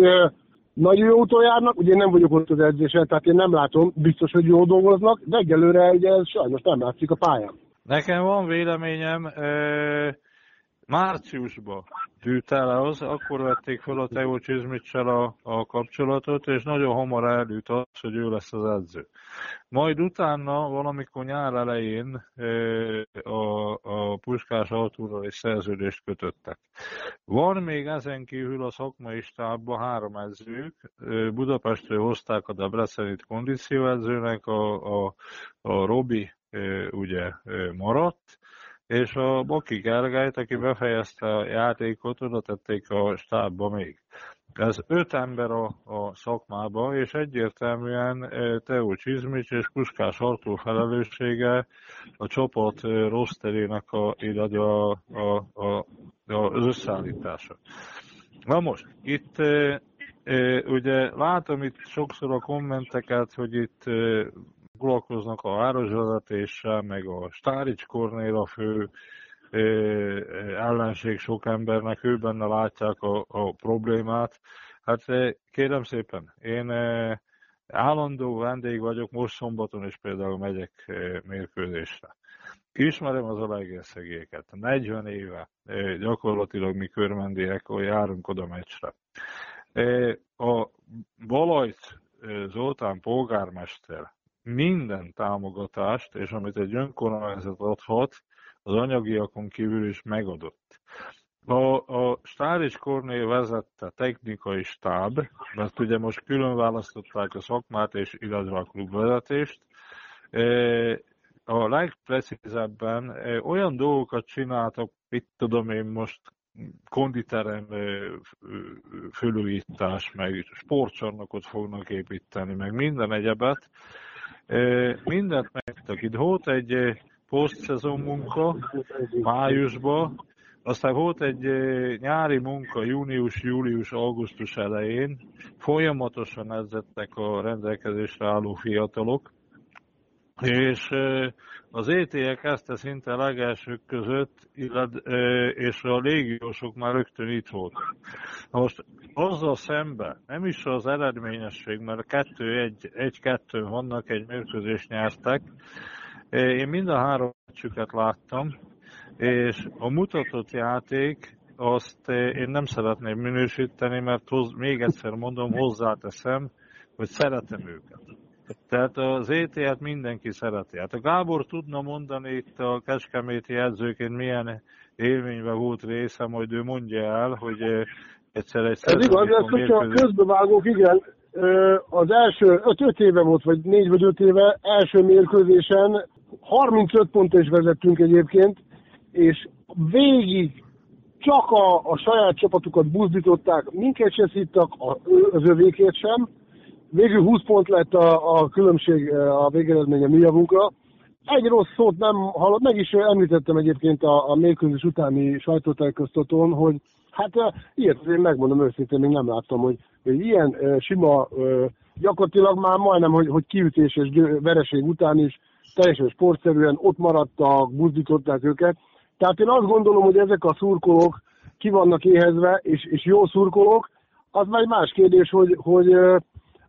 S4: nagyon jó úton járnak, ugye én nem vagyok ott az edzésen, tehát én nem látom, biztos, hogy jó dolgoznak, de egyelőre ugye ez sajnos nem látszik a pályán.
S3: Nekem van véleményem, márciusban az, akkor vették fel a Teo Csizmicsel a, a kapcsolatot, és nagyon hamar eldűlt az, hogy ő lesz az edző. Majd utána, valamikor nyár elején a, a Puskás Artúrral egy szerződést kötöttek. Van még ezen kívül a szakmai stábban három edzők, Budapestről hozták a Debrecenit kondícióedzőnek, a, a, a Robi ugye maradt, és a Baki Gergelyt, aki befejezte a játékot, oda tették a stábba még. Ez öt ember a, a szakmába, és egyértelműen Teó Csizmics és Puskás Artúr felelőssége a csapat rosterének a, a, a, a, az összeállítása. Na most, itt ugye látom itt sokszor a kommenteket, hogy itt foglalkoznak a városvezetéssel, meg a Stárics Kornél a fő ellenség sok embernek, ő benne látják a, a problémát. Hát kérem szépen, én állandó vendég vagyok, most szombaton is például megyek mérkőzésre. Ismerem az Alegerszegéket, 40 éve gyakorlatilag mi körmendiek, járunk oda meccsre. A Balajt Zoltán polgármester minden támogatást, és amit egy önkormányzat adhat, az anyagiakon kívül is megadott. A, a Stáris Kornél vezette technikai stáb, mert ugye most külön választották a szakmát és illetve a klubvezetést, e, a legprecízebben e, olyan dolgokat csináltak, itt tudom én most konditerem e, fölújítás, meg sportcsarnokot fognak építeni, meg minden egyebet, mindent megtak. Itt volt egy posztszezon munka májusban, aztán volt egy nyári munka június, július, augusztus elején, folyamatosan edzettek a rendelkezésre álló fiatalok, és az ET-ek kezdte szinte legelsők között, és a légiósok már rögtön itt voltak. Most azzal szemben nem is az eredményesség, mert a kettő, egy, egy-kettő vannak, egy mérkőzést nyertek. Én mind a három meccsüket láttam, és a mutatott játék azt én nem szeretném minősíteni, mert hoz, még egyszer mondom, hozzáteszem, hogy szeretem őket. Tehát az ET-et mindenki szereti. Hát a Gábor tudna mondani itt a Kecskeméti edzőként milyen élményben volt része, majd ő mondja el, hogy egyszer egy
S4: Ez igaz, ez hogyha közbevágók, igen, az első 5 éve volt, vagy 4 vagy 5 éve első mérkőzésen 35 pontot is vezettünk egyébként, és végig csak a, a saját csapatukat buzdították, minket se szittak, az övékét sem. Végül 20 pont lett a, a különbség a végeredménye mi javunkra. Egy rossz szót nem hallott, meg is említettem egyébként a, a mérkőzés utáni sajtótájékoztatón, hogy hát ilyet én megmondom őszintén, még nem láttam, hogy, hogy ilyen sima, gyakorlatilag már majdnem, hogy, hogy kiütés és vereség után is teljesen sportszerűen ott maradtak, buzdították őket. Tehát én azt gondolom, hogy ezek a szurkolók ki vannak éhezve, és, és jó szurkolók, az már egy más kérdés, hogy, hogy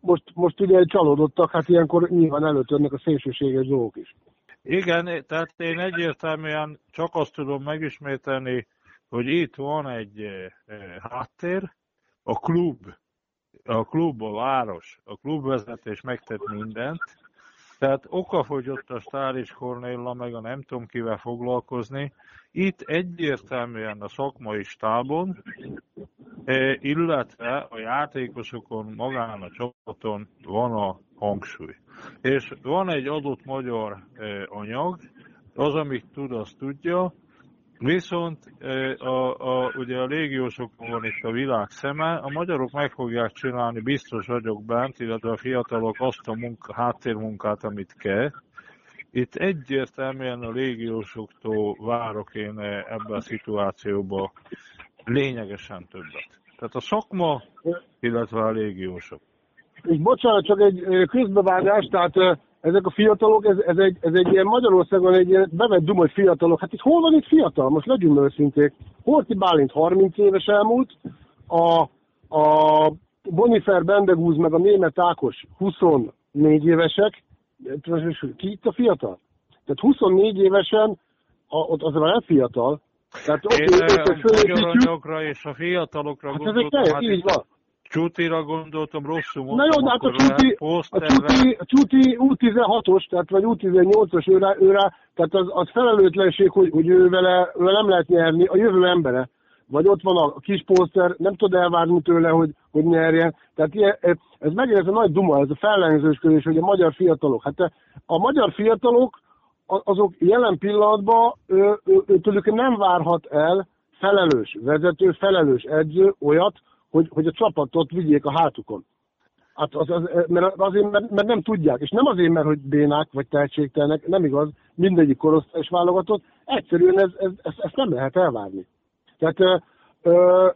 S4: most, most ugye csalódottak, hát ilyenkor nyilván előttörnek a szélsőséges dolgok is.
S3: Igen, tehát én egyértelműen csak azt tudom megismételni, hogy itt van egy háttér, a klub, a klub, a város, a klubvezetés megtett mindent, tehát okafogyott a Stár és Kornélla, meg a nem tudom kivel foglalkozni. Itt egyértelműen a szakmai stábon, e, illetve a játékosokon, magán a csapaton van a hangsúly. És van egy adott magyar e, anyag, az, amit tud, azt tudja, Viszont a, a, ugye a légiósokon van itt a világ szeme, a magyarok meg fogják csinálni, biztos vagyok bent, illetve a fiatalok azt a munka, háttérmunkát, amit kell. Itt egyértelműen a légiósoktól várok én ebbe a szituációba lényegesen többet. Tehát a szakma, illetve a légiósok.
S4: És bocsánat, csak egy közbevágás, tehát ezek a fiatalok, ez, ez, egy, ez egy ilyen Magyarországon egy ilyen bevett dum, hogy fiatalok. Hát itt hol van itt fiatal? Most legyünk őszinték. Horti Bálint 30 éves elmúlt, a, a Bonifer Bendegúz meg a német Ákos 24 évesek. Ki itt a fiatal? Tehát 24 évesen, a, ott az már nem fiatal.
S3: Tehát ott Én a és a fiatalokra
S4: hát gondoltam. Ezek hát így van.
S3: Csutira gondoltam, rosszul
S4: mondtam. Na jó, de hát a Csuti, a Csuti, a Csuti U16-os, tehát vagy U18-os őre, őre, tehát az, az felelőtlenség, hogy, hogy ő vele, vele nem lehet nyerni, a jövő embere. Vagy ott van a kis pószer, nem tud elvárni tőle, hogy, hogy nyerjen. Tehát ilyen, ez megint ez a nagy duma, ez a fellengzősködés, hogy a magyar fiatalok. Hát a magyar fiatalok, azok jelen pillanatban ő, ő, ő, tőlük nem várhat el felelős vezető, felelős edző olyat, hogy, hogy a csapatot vigyék a hátukon. Hát az, az, mert azért, mert, mert nem tudják, és nem azért, mert hogy bénák vagy tehetségtelenek, nem igaz, mindegyik korosztályos válogatott, egyszerűen ez, ez, ez, ezt nem lehet elvárni. Tehát ö,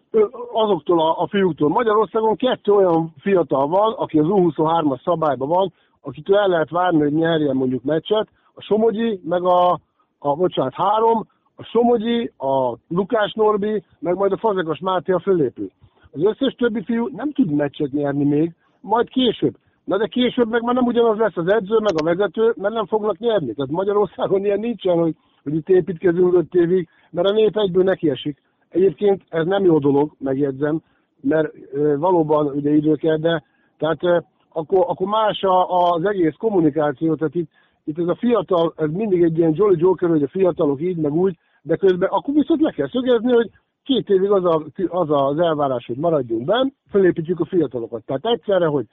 S4: azoktól a, a fiúktól Magyarországon kettő olyan fiatal van, aki az U23-as szabályban van, akitől el lehet várni, hogy nyerjen mondjuk meccset, a Somogyi, meg a, a bocsánat, három, a Somogyi, a Lukás Norbi, meg majd a Fazekas Máté a fölépül. Az összes többi fiú nem tud meccset nyerni még, majd később. Na de később meg már nem ugyanaz lesz az edző, meg a vezető, mert nem fognak nyerni. Tehát Magyarországon ilyen nincsen, hogy, hogy itt építkezünk öt évig, mert a nép egyből nekiesik. Egyébként ez nem jó dolog, megjegyzem, mert e, valóban ugye idő kell, de tehát e, akkor, akkor más a, az egész kommunikáció, tehát itt, itt ez a fiatal, ez mindig egy ilyen Jolly Joker, hogy a fiatalok így, meg úgy, de közben akkor viszont le kell szögezni, hogy két évig az, a, az az elvárás, hogy maradjunk benn, felépítjük a fiatalokat. Tehát egyszerre, hogy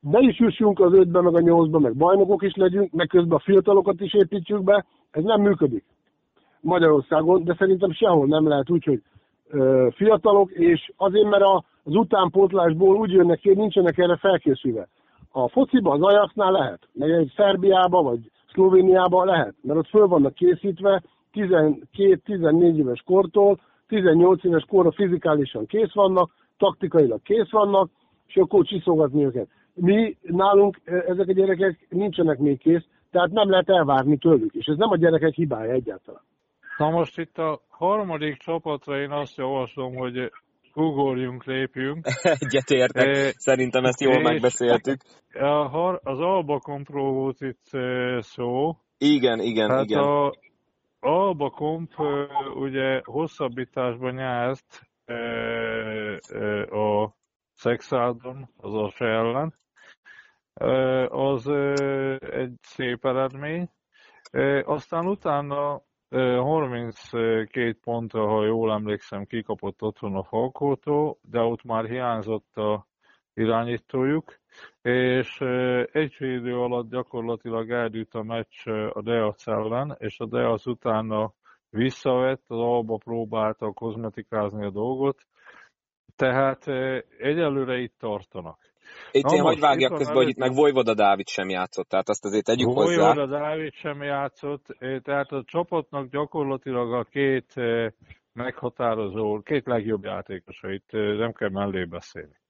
S4: be is jussunk az ötbe, meg a nyolcba, meg bajnokok is legyünk, meg közben a fiatalokat is építsük be, ez nem működik Magyarországon, de szerintem sehol nem lehet úgy, hogy ö, fiatalok, és azért, mert a, az utánpótlásból úgy jönnek ki, hogy nincsenek erre felkészülve. A fociba, az Ajaxnál lehet, meg egy Szerbiába, vagy Szlovéniában lehet, mert ott föl vannak készítve 12-14 éves kortól, 18 éves korra fizikálisan kész vannak, taktikailag kész vannak, és akkor csiszogatni őket. Mi nálunk e, ezek a gyerekek nincsenek még kész, tehát nem lehet elvárni tőlük, és ez nem a gyerekek hibája egyáltalán.
S3: Na most itt a harmadik csapatra én azt javaslom, hogy ugorjunk, lépjünk.
S2: Egyetértek, e, szerintem ezt jól megbeszéltük.
S3: Az Alba volt itt szó.
S2: Igen, igen,
S3: hát
S2: igen.
S3: A Alba Komp ugye hosszabbításban nyert a Szexádon, az a ellen. Az egy szép eredmény. Aztán utána 32 pontra, ha jól emlékszem, kikapott otthon a Falkótól, de ott már hiányzott a irányítójuk, és egy idő alatt gyakorlatilag eldűlt a meccs a Deac ellen, és a Deac utána visszavett, az Alba próbálta kozmetikázni a dolgot, tehát egyelőre itt tartanak.
S2: Itt Na én hogy vágjak közben, hogy itt meg Vojvoda Dávid sem játszott, tehát azt azért tegyük hozzá.
S3: Vojvoda Dávid sem játszott, tehát a csapatnak gyakorlatilag a két meghatározó, két legjobb játékosa, itt nem kell mellé beszélni.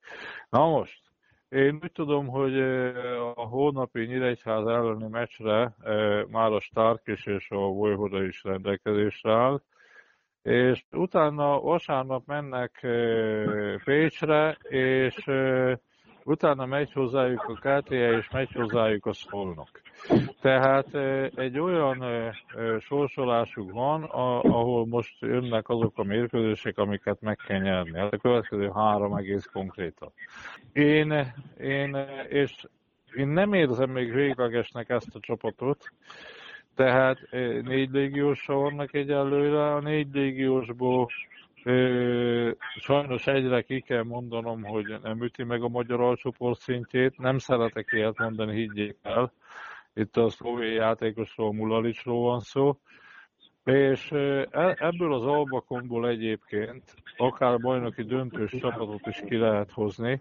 S3: Na most, én úgy tudom, hogy a hónapi Nyíregyház elleni meccsre már a Stark is és a Vojvoda is rendelkezésre áll, és utána vasárnap mennek Pécsre, és utána megy hozzájuk a KTA, és megy hozzájuk a Szolnok. Tehát egy olyan sorsolásuk van, ahol most jönnek azok a mérkőzések, amiket meg kell nyerni. Hát a következő három egész konkrétan. Én, én, és én nem érzem még véglegesnek ezt a csapatot, tehát négy légiósa vannak egyelőre, a négy légiósból sajnos egyre ki kell mondanom, hogy nem üti meg a magyar alcsoport szintjét. Nem szeretek ilyet mondani, higgyék el. Itt a szlovén játékosról, Mulalicsról van szó. És e, ebből az albakomból egyébként akár bajnoki döntős csapatot is ki lehet hozni,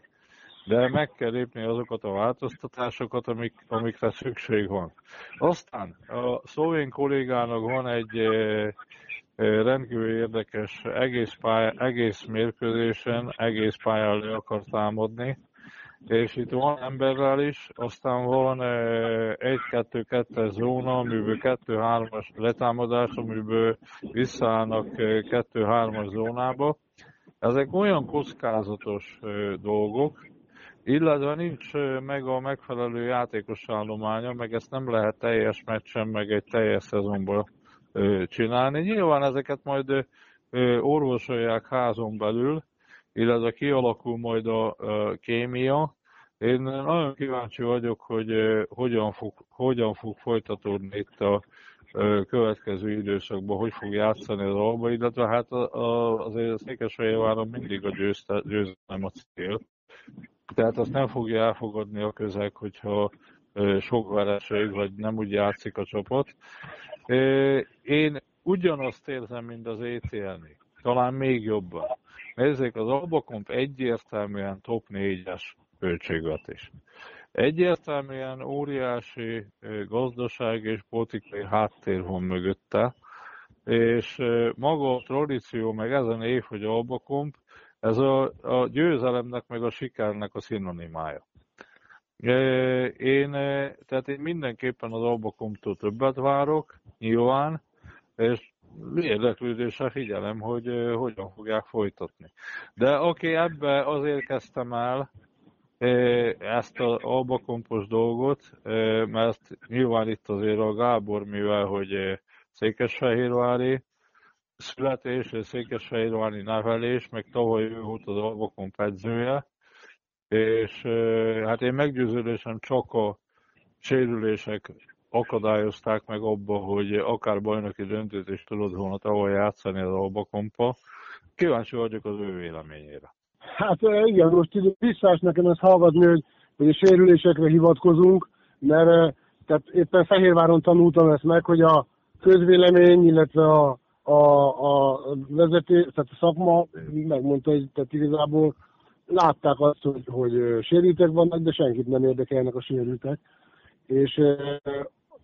S3: de meg kell lépni azokat a változtatásokat, amik, amikre szükség van. Aztán a szlovén kollégának van egy rendkívül érdekes, egész, pálya, egész mérkőzésen, egész pályán le akar támadni, és itt van emberrel is, aztán van 1-2-2-es zóna, amiből 2-3-as letámadás, amiből visszaállnak 2-3-as zónába. Ezek olyan kockázatos dolgok, illetve nincs meg a megfelelő játékos állománya, meg ezt nem lehet teljes meccsen, meg egy teljes szezonban csinálni. Nyilván ezeket majd orvosolják házon belül, illetve kialakul majd a kémia. Én nagyon kíváncsi vagyok, hogy hogyan fog, hogyan fog folytatódni itt a következő időszakban, hogy fog játszani az Alba, illetve hát azért a Székesfehérváron mindig a győzelem a cél. Tehát azt nem fogja elfogadni a közeg, hogyha sok vereség, vagy nem úgy játszik a csapat. Én ugyanazt érzem, mint az ETL-nél. Talán még jobban. Nézzék, az Albakomp egyértelműen top 4-es költségvetés. Egyértelműen óriási gazdaság és politikai háttér van mögötte, és maga a tradíció, meg ezen év, hogy Albakomp, ez a, a győzelemnek, meg a sikernek a szinonimája. Én, tehát én mindenképpen az Albakomtól többet várok, nyilván, és érdeklődéssel figyelem, hogy hogyan fogják folytatni. De aki ebbe azért kezdtem el ezt az albakompos dolgot, mert nyilván itt azért a Gábor, mivel hogy Székesfehérvári születés, Székesfehérvári nevelés, meg tavaly ő volt az albakomp edzője, és hát én meggyőződésem csak a sérülések akadályozták meg abba, hogy akár bajnoki döntőt is tudod volna tavaly játszani az Albakompa. Kíváncsi vagyok az ő véleményére.
S4: Hát igen, most visszás nekem ezt hallgatni, hogy, hogy a sérülésekre hivatkozunk, mert tehát éppen Fehérváron tanultam ezt meg, hogy a közvélemény, illetve a, a, a vezetés, tehát a szakma megmondta, hogy tehát igazából látták azt, hogy, hogy sérültek vannak, de senkit nem érdekelnek a sérültek. És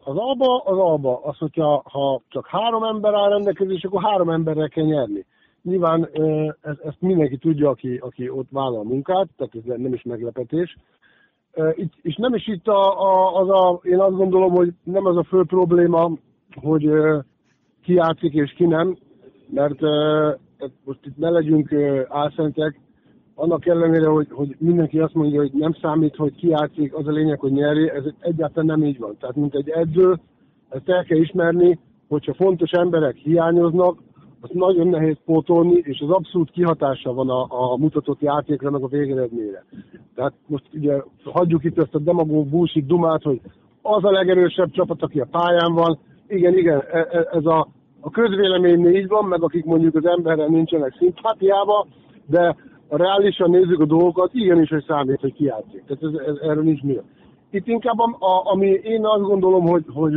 S4: az alba, az alba. Az, hogyha ha csak három ember áll rendelkezés, akkor három emberrel kell nyerni. Nyilván ezt, ezt mindenki tudja, aki, aki ott vállal a munkát, tehát ez nem is meglepetés. Itt, és nem is itt a, a, az a, én azt gondolom, hogy nem az a fő probléma, hogy ki játszik és ki nem, mert most itt ne legyünk álszentek, annak ellenére, hogy, hogy mindenki azt mondja, hogy nem számít, hogy ki játszik, az a lényeg, hogy nyeri, ez egyáltalán nem így van. Tehát, mint egy edző, ezt el kell ismerni, hogyha fontos emberek hiányoznak, azt nagyon nehéz pótolni, és az abszolút kihatása van a, a mutatott játékra, meg a végeredményre. Tehát most ugye hagyjuk itt ezt a demagóg bullshit dumát, hogy az a legerősebb csapat, aki a pályán van. Igen, igen, e, e, ez a, a közvélemény így van, meg akik mondjuk az emberrel nincsenek szimpátiába, de a reálisan nézzük a dolgokat, igenis, hogy számít, hogy kijátszik. Tehát ez, ez, erről nincs mi. Itt inkább, a, a, ami én azt gondolom, hogy, hogy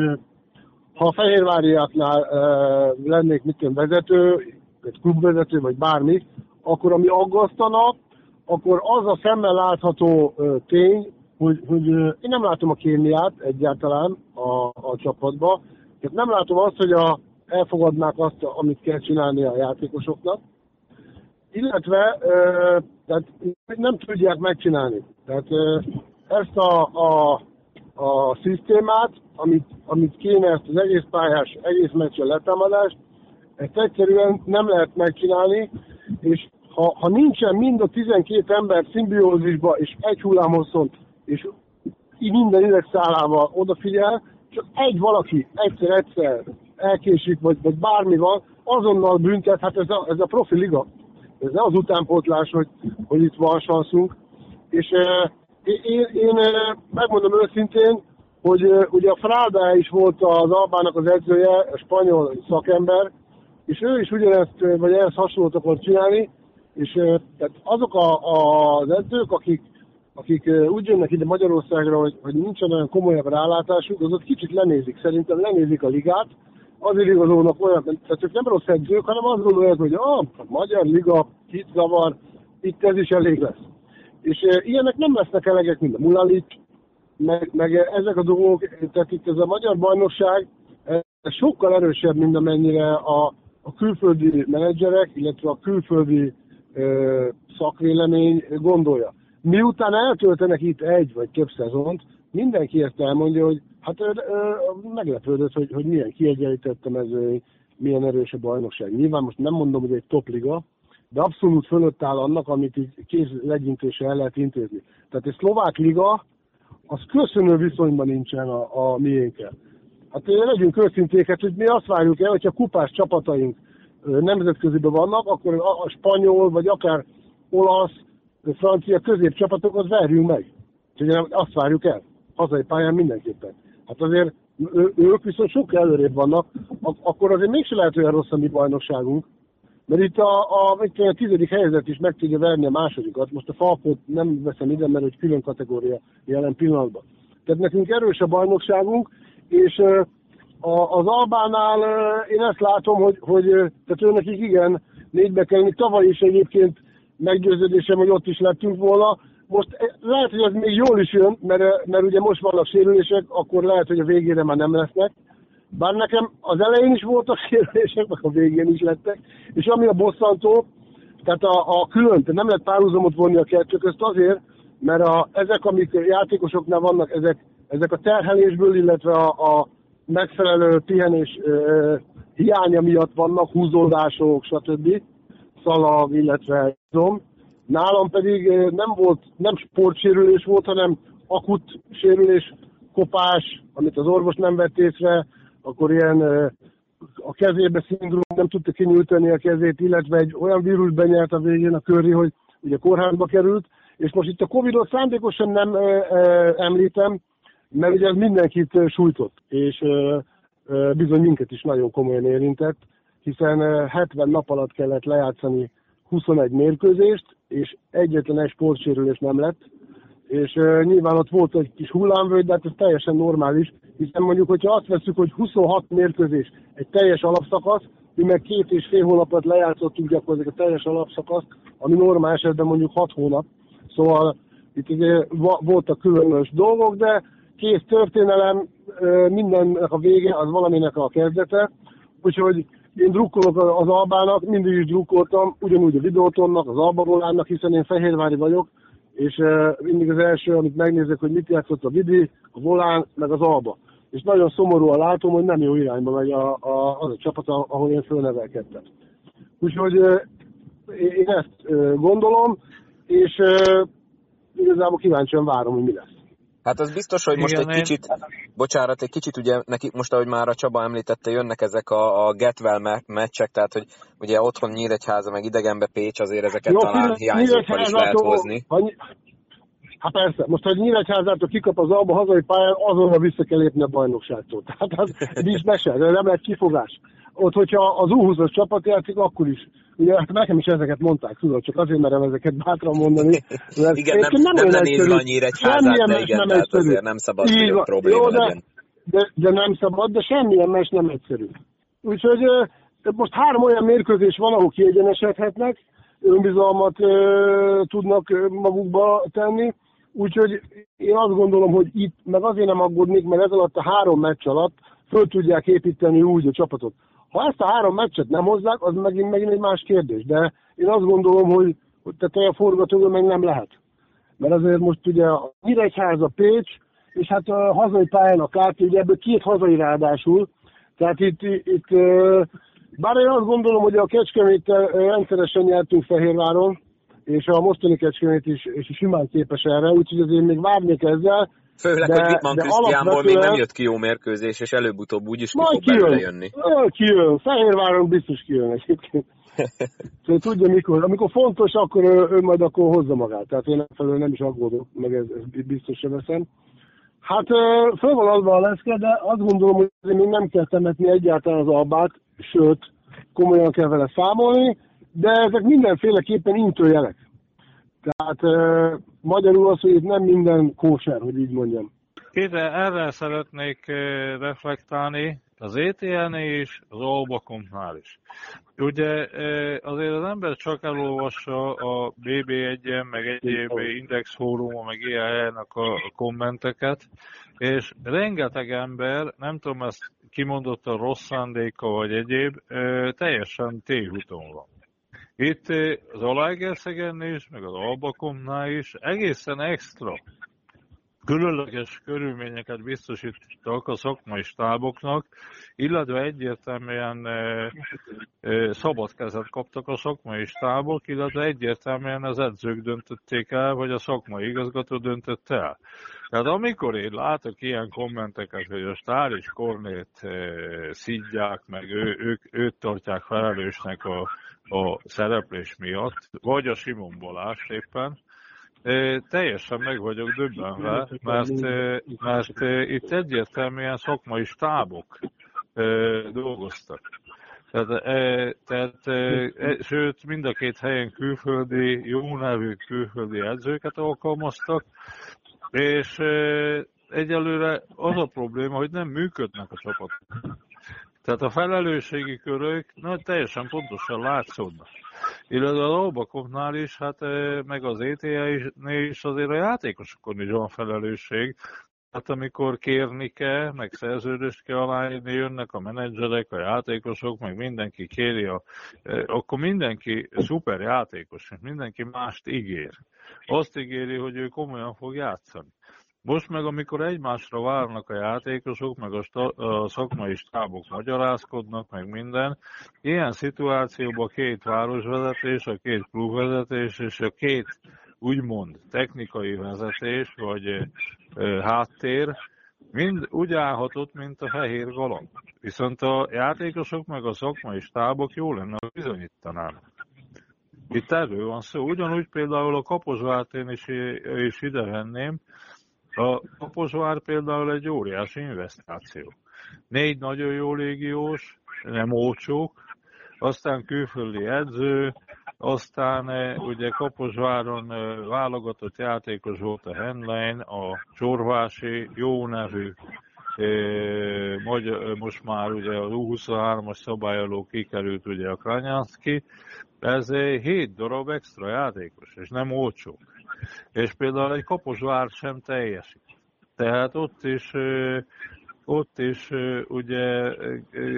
S4: ha a Fehérváriáknál e, lennék mit vezető, egy klubvezető, vagy bármi, akkor ami aggasztana, akkor az a szemmel látható e, tény, hogy, hogy én nem látom a kémiát egyáltalán a, a csapatba. Tehát nem látom azt, hogy a, elfogadnák azt, amit kell csinálni a játékosoknak illetve tehát nem tudják megcsinálni. Tehát ezt a, a, a szisztémát, amit, amit kéne ezt az egész pályás, egész meccsen letámadást, ezt egyszerűen nem lehet megcsinálni, és ha, ha nincsen mind a 12 ember szimbiózisba, és egy hullámhosszon, és így minden idegszálával odafigyel, csak egy valaki egyszer-egyszer elkésik, vagy, vagy bármi van, azonnal büntet, hát ez a, ez a profi liga ez nem az utánpótlás, hogy, hogy itt van sanszunk. És én, én megmondom őszintén, hogy ugye a Frada is volt az Albának az edzője, a spanyol szakember, és ő is ugyanezt, vagy ehhez hasonlót akar csinálni, és tehát azok a, a, az edzők, akik, akik úgy jönnek ide Magyarországra, hogy, hogy nincsen olyan komolyabb rálátásuk, azok kicsit lenézik, szerintem lenézik a ligát, azért igazolnak olyan, tehát ők nem rossz edzők, hanem azt gondolják, hogy a Magyar Liga kit zavar, itt ez is elég lesz. És e, ilyenek nem lesznek elegek, mint a Mulalic, meg, meg ezek a dolgok, tehát itt ez a magyar bajnokság ez sokkal erősebb, mint amennyire a, a külföldi menedzserek, illetve a külföldi e, szakvélemény gondolja. Miután eltöltenek itt egy vagy több szezont, mindenki ezt elmondja, hogy hát ö, ö, meglepődött, hogy, hogy milyen kiegyenlített a mezőny, milyen erős a bajnokság. Nyilván most nem mondom, hogy egy topliga, de abszolút fölött áll annak, amit így kéz legyintése el lehet intézni. Tehát egy szlovák liga, az köszönő viszonyban nincsen a, a miénkkel. Hát legyünk őszinték, hogy mi azt várjuk el, hogyha kupás csapataink nemzetköziben vannak, akkor a, a spanyol, vagy akár olasz, francia középcsapatokat verjünk meg. Úgyhogy azt várjuk el hazai pályán mindenképpen. Hát azért ők viszont sokkal előrébb vannak, akkor azért mégse lehet olyan rossz a mi bajnokságunk, mert itt a, a, a, a tizedik helyzet is meg tudja verni a másodikat. Most a Falkot nem veszem ide, mert egy külön kategória jelen pillanatban. Tehát nekünk erős a bajnokságunk, és a, az Albánál én ezt látom, hogy, hogy tehát őnek igen, négybe kell, tavaly is egyébként meggyőződésem, hogy ott is lettünk volna, most eh, lehet, hogy ez még jól is jön, mert, eh, mert ugye most vannak sérülések, akkor lehet, hogy a végére már nem lesznek. Bár nekem az elején is voltak sérülések, meg a végén is lettek. És ami a bosszantó, tehát a, a külön, nem lehet párhuzamot vonni a kettő közt azért, mert a, ezek, amik játékosoknál vannak, ezek, ezek a terhelésből, illetve a, a megfelelő pihenés e, hiánya miatt vannak, húzódások, stb. Szalag, illetve zom. Nálam pedig nem volt, nem sportsérülés volt, hanem akut sérülés, kopás, amit az orvos nem vett észre, akkor ilyen a kezébe szindróma, nem tudta kinyújtani a kezét, illetve egy olyan vírus benyert a végén a köré, hogy ugye kórházba került, és most itt a Covid-ot szándékosan nem említem, mert ugye ez mindenkit sújtott, és bizony minket is nagyon komolyan érintett, hiszen 70 nap alatt kellett lejátszani 21 mérkőzést, és egyetlen egy sportsérülés nem lett, és uh, nyilván ott volt egy kis hullámvölgy, de hát ez teljesen normális, hiszen mondjuk, hogyha azt veszük, hogy 26 mérkőzés egy teljes alapszakasz, mi meg két és fél hónapot lejátszottunk gyakorlatilag a teljes alapszakaszt, ami normál esetben mondjuk 6 hónap. Szóval itt ugye voltak különös dolgok, de kész történelem, mindennek a vége, az valaminek a kezdete, úgyhogy én drukkolok az Albának, mindig is drukkoltam, ugyanúgy a videótonnak, az Alba Volánnak, hiszen én fehérvári vagyok, és mindig az első, amit megnézek, hogy mit játszott a Vidi, a Volán, meg az Alba. És nagyon szomorúan látom, hogy nem jó irányba megy a, a, az a csapat, ahol én fölnevelkedtem. Úgyhogy én ezt gondolom, és igazából kíváncsian várom, hogy mi lesz.
S2: Hát az biztos, hogy most Igen, egy kicsit, bocsánat, egy kicsit ugye neki, most ahogy már a Csaba említette, jönnek ezek a, a Getwell meccsek, tehát hogy ugye otthon Nyíregyháza, meg idegenbe Pécs, azért ezeket Jó, talán hiányzókkal is lehet hozni.
S4: Hát persze, most ha Nyíregyházától kikap az alba hazai pályán, azonnal vissza kell lépni a bajnokságtól. Tehát az nincs mese, de nem lehet kifogás. Ott, hogyha az U20-as csapat játszik, akkor is Ugye hát nekem is ezeket mondták, tudod, csak azért merem ezeket bátran mondani.
S2: Mert igen, nem, nem, nem lenne nézve annyira egy házát, de igen, nem tehát egyszerű. azért nem szabad, Így hogy probléma jó, de, legyen.
S4: De, de, nem szabad, de semmilyen mes nem egyszerű. Úgyhogy most három olyan mérkőzés van, ahol kiegyenesedhetnek, önbizalmat e, tudnak magukba tenni, úgyhogy én azt gondolom, hogy itt, meg azért nem aggódnék, mert ez alatt a három meccs alatt föl tudják építeni úgy a csapatot. Ha ezt a három meccset nem hozzák, az megint, megint egy más kérdés. De én azt gondolom, hogy, hogy tehát a forgatókönyv meg nem lehet. Mert azért most ugye a Nyíregyháza, Pécs, és hát a hazai pályán a Kárti, ugye ebből két hazai ráadásul. Tehát itt, itt bár én azt gondolom, hogy a Kecskemét rendszeresen nyertünk Fehérváron, és a mostani Kecskemét is, és simán képes erre, úgyhogy azért még várnék ezzel,
S2: Főleg, de, hogy Wittmann Krisztiánból még nem jött ki jó mérkőzés, és előbb-utóbb úgyis ki fog belőle jönni.
S4: Majd kijön. Fehérváron biztos kijön egyébként. szóval tudja mikor. Amikor fontos, akkor ő, ő majd akkor hozza magát. Tehát én felől nem is aggódok, meg ez, ez biztos veszem. Hát föl van adva a leszke, de azt gondolom, hogy még nem kell temetni egyáltalán az albát, sőt, komolyan kell vele számolni, de ezek mindenféleképpen intőjelek. Tehát uh, magyarul az, hogy itt nem minden kóser, hogy így mondjam.
S3: Ide erre szeretnék reflektálni, az etn is, az Olbakunknál is. Ugye azért az ember csak elolvassa a BB1-en, meg egyéb Index fórumon, meg ilyen helyenek a kommenteket, és rengeteg ember, nem tudom, ezt kimondott a rossz szándéka vagy egyéb, teljesen tévúton van. Itt eh, az Alágerszegen is, meg az Albakomnál is egészen extra különleges körülményeket biztosítottak a szakmai stáboknak, illetve egyértelműen e, e, szabad kezet kaptak a szakmai stábok, illetve egyértelműen az edzők döntötték el, vagy a szakmai igazgató döntött el. Tehát amikor én látok ilyen kommenteket, hogy a Stár és Kornét e, szidják, meg ő, ők, őt tartják felelősnek a a szereplés miatt, vagy a Simon Balázs éppen, teljesen meg vagyok döbbenve, mert, mert itt egyértelműen szakmai stábok dolgoztak. Tehát, tehát, sőt, mind a két helyen külföldi, jó nevű külföldi edzőket alkalmaztak, és egyelőre az a probléma, hogy nem működnek a csapatok. Tehát a felelősségi körök na, teljesen pontosan látszódnak. Illetve a Lobakoknál is, hát eh, meg az ETA is, is azért a játékosokon is van felelősség. Hát amikor kérni kell, meg szerződést kell aláírni, jönnek a menedzserek, a játékosok, meg mindenki kéri, a, eh, akkor mindenki szuper játékos, mindenki mást ígér. Azt ígéri, hogy ő komolyan fog játszani. Most meg, amikor egymásra várnak a játékosok, meg a, sta- a szakmai stábok magyarázkodnak, meg minden, ilyen szituációban két városvezetés, a két klubvezetés és a két úgymond technikai vezetés, vagy e, háttér, mind úgy állhatott, mint a fehér galamb. Viszont a játékosok meg a szakmai stábok jó lenne, hogy bizonyítanának. Itt erről van szó. Ugyanúgy például a Kaposvárt én is, is ide a Kaposvár például egy óriási investáció. Négy nagyon jó légiós, nem olcsók, aztán külföldi edző, aztán eh, ugye Kaposváron eh, válogatott játékos volt a Henlein, a Csorvási, jó nevű, eh, most már ugye a U23-as szabályoló kikerült ugye a Kranyánszki, ez 7 darab extra játékos, és nem olcsók és például egy Kaposvár sem teljesít. Tehát ott is, ott is ugye,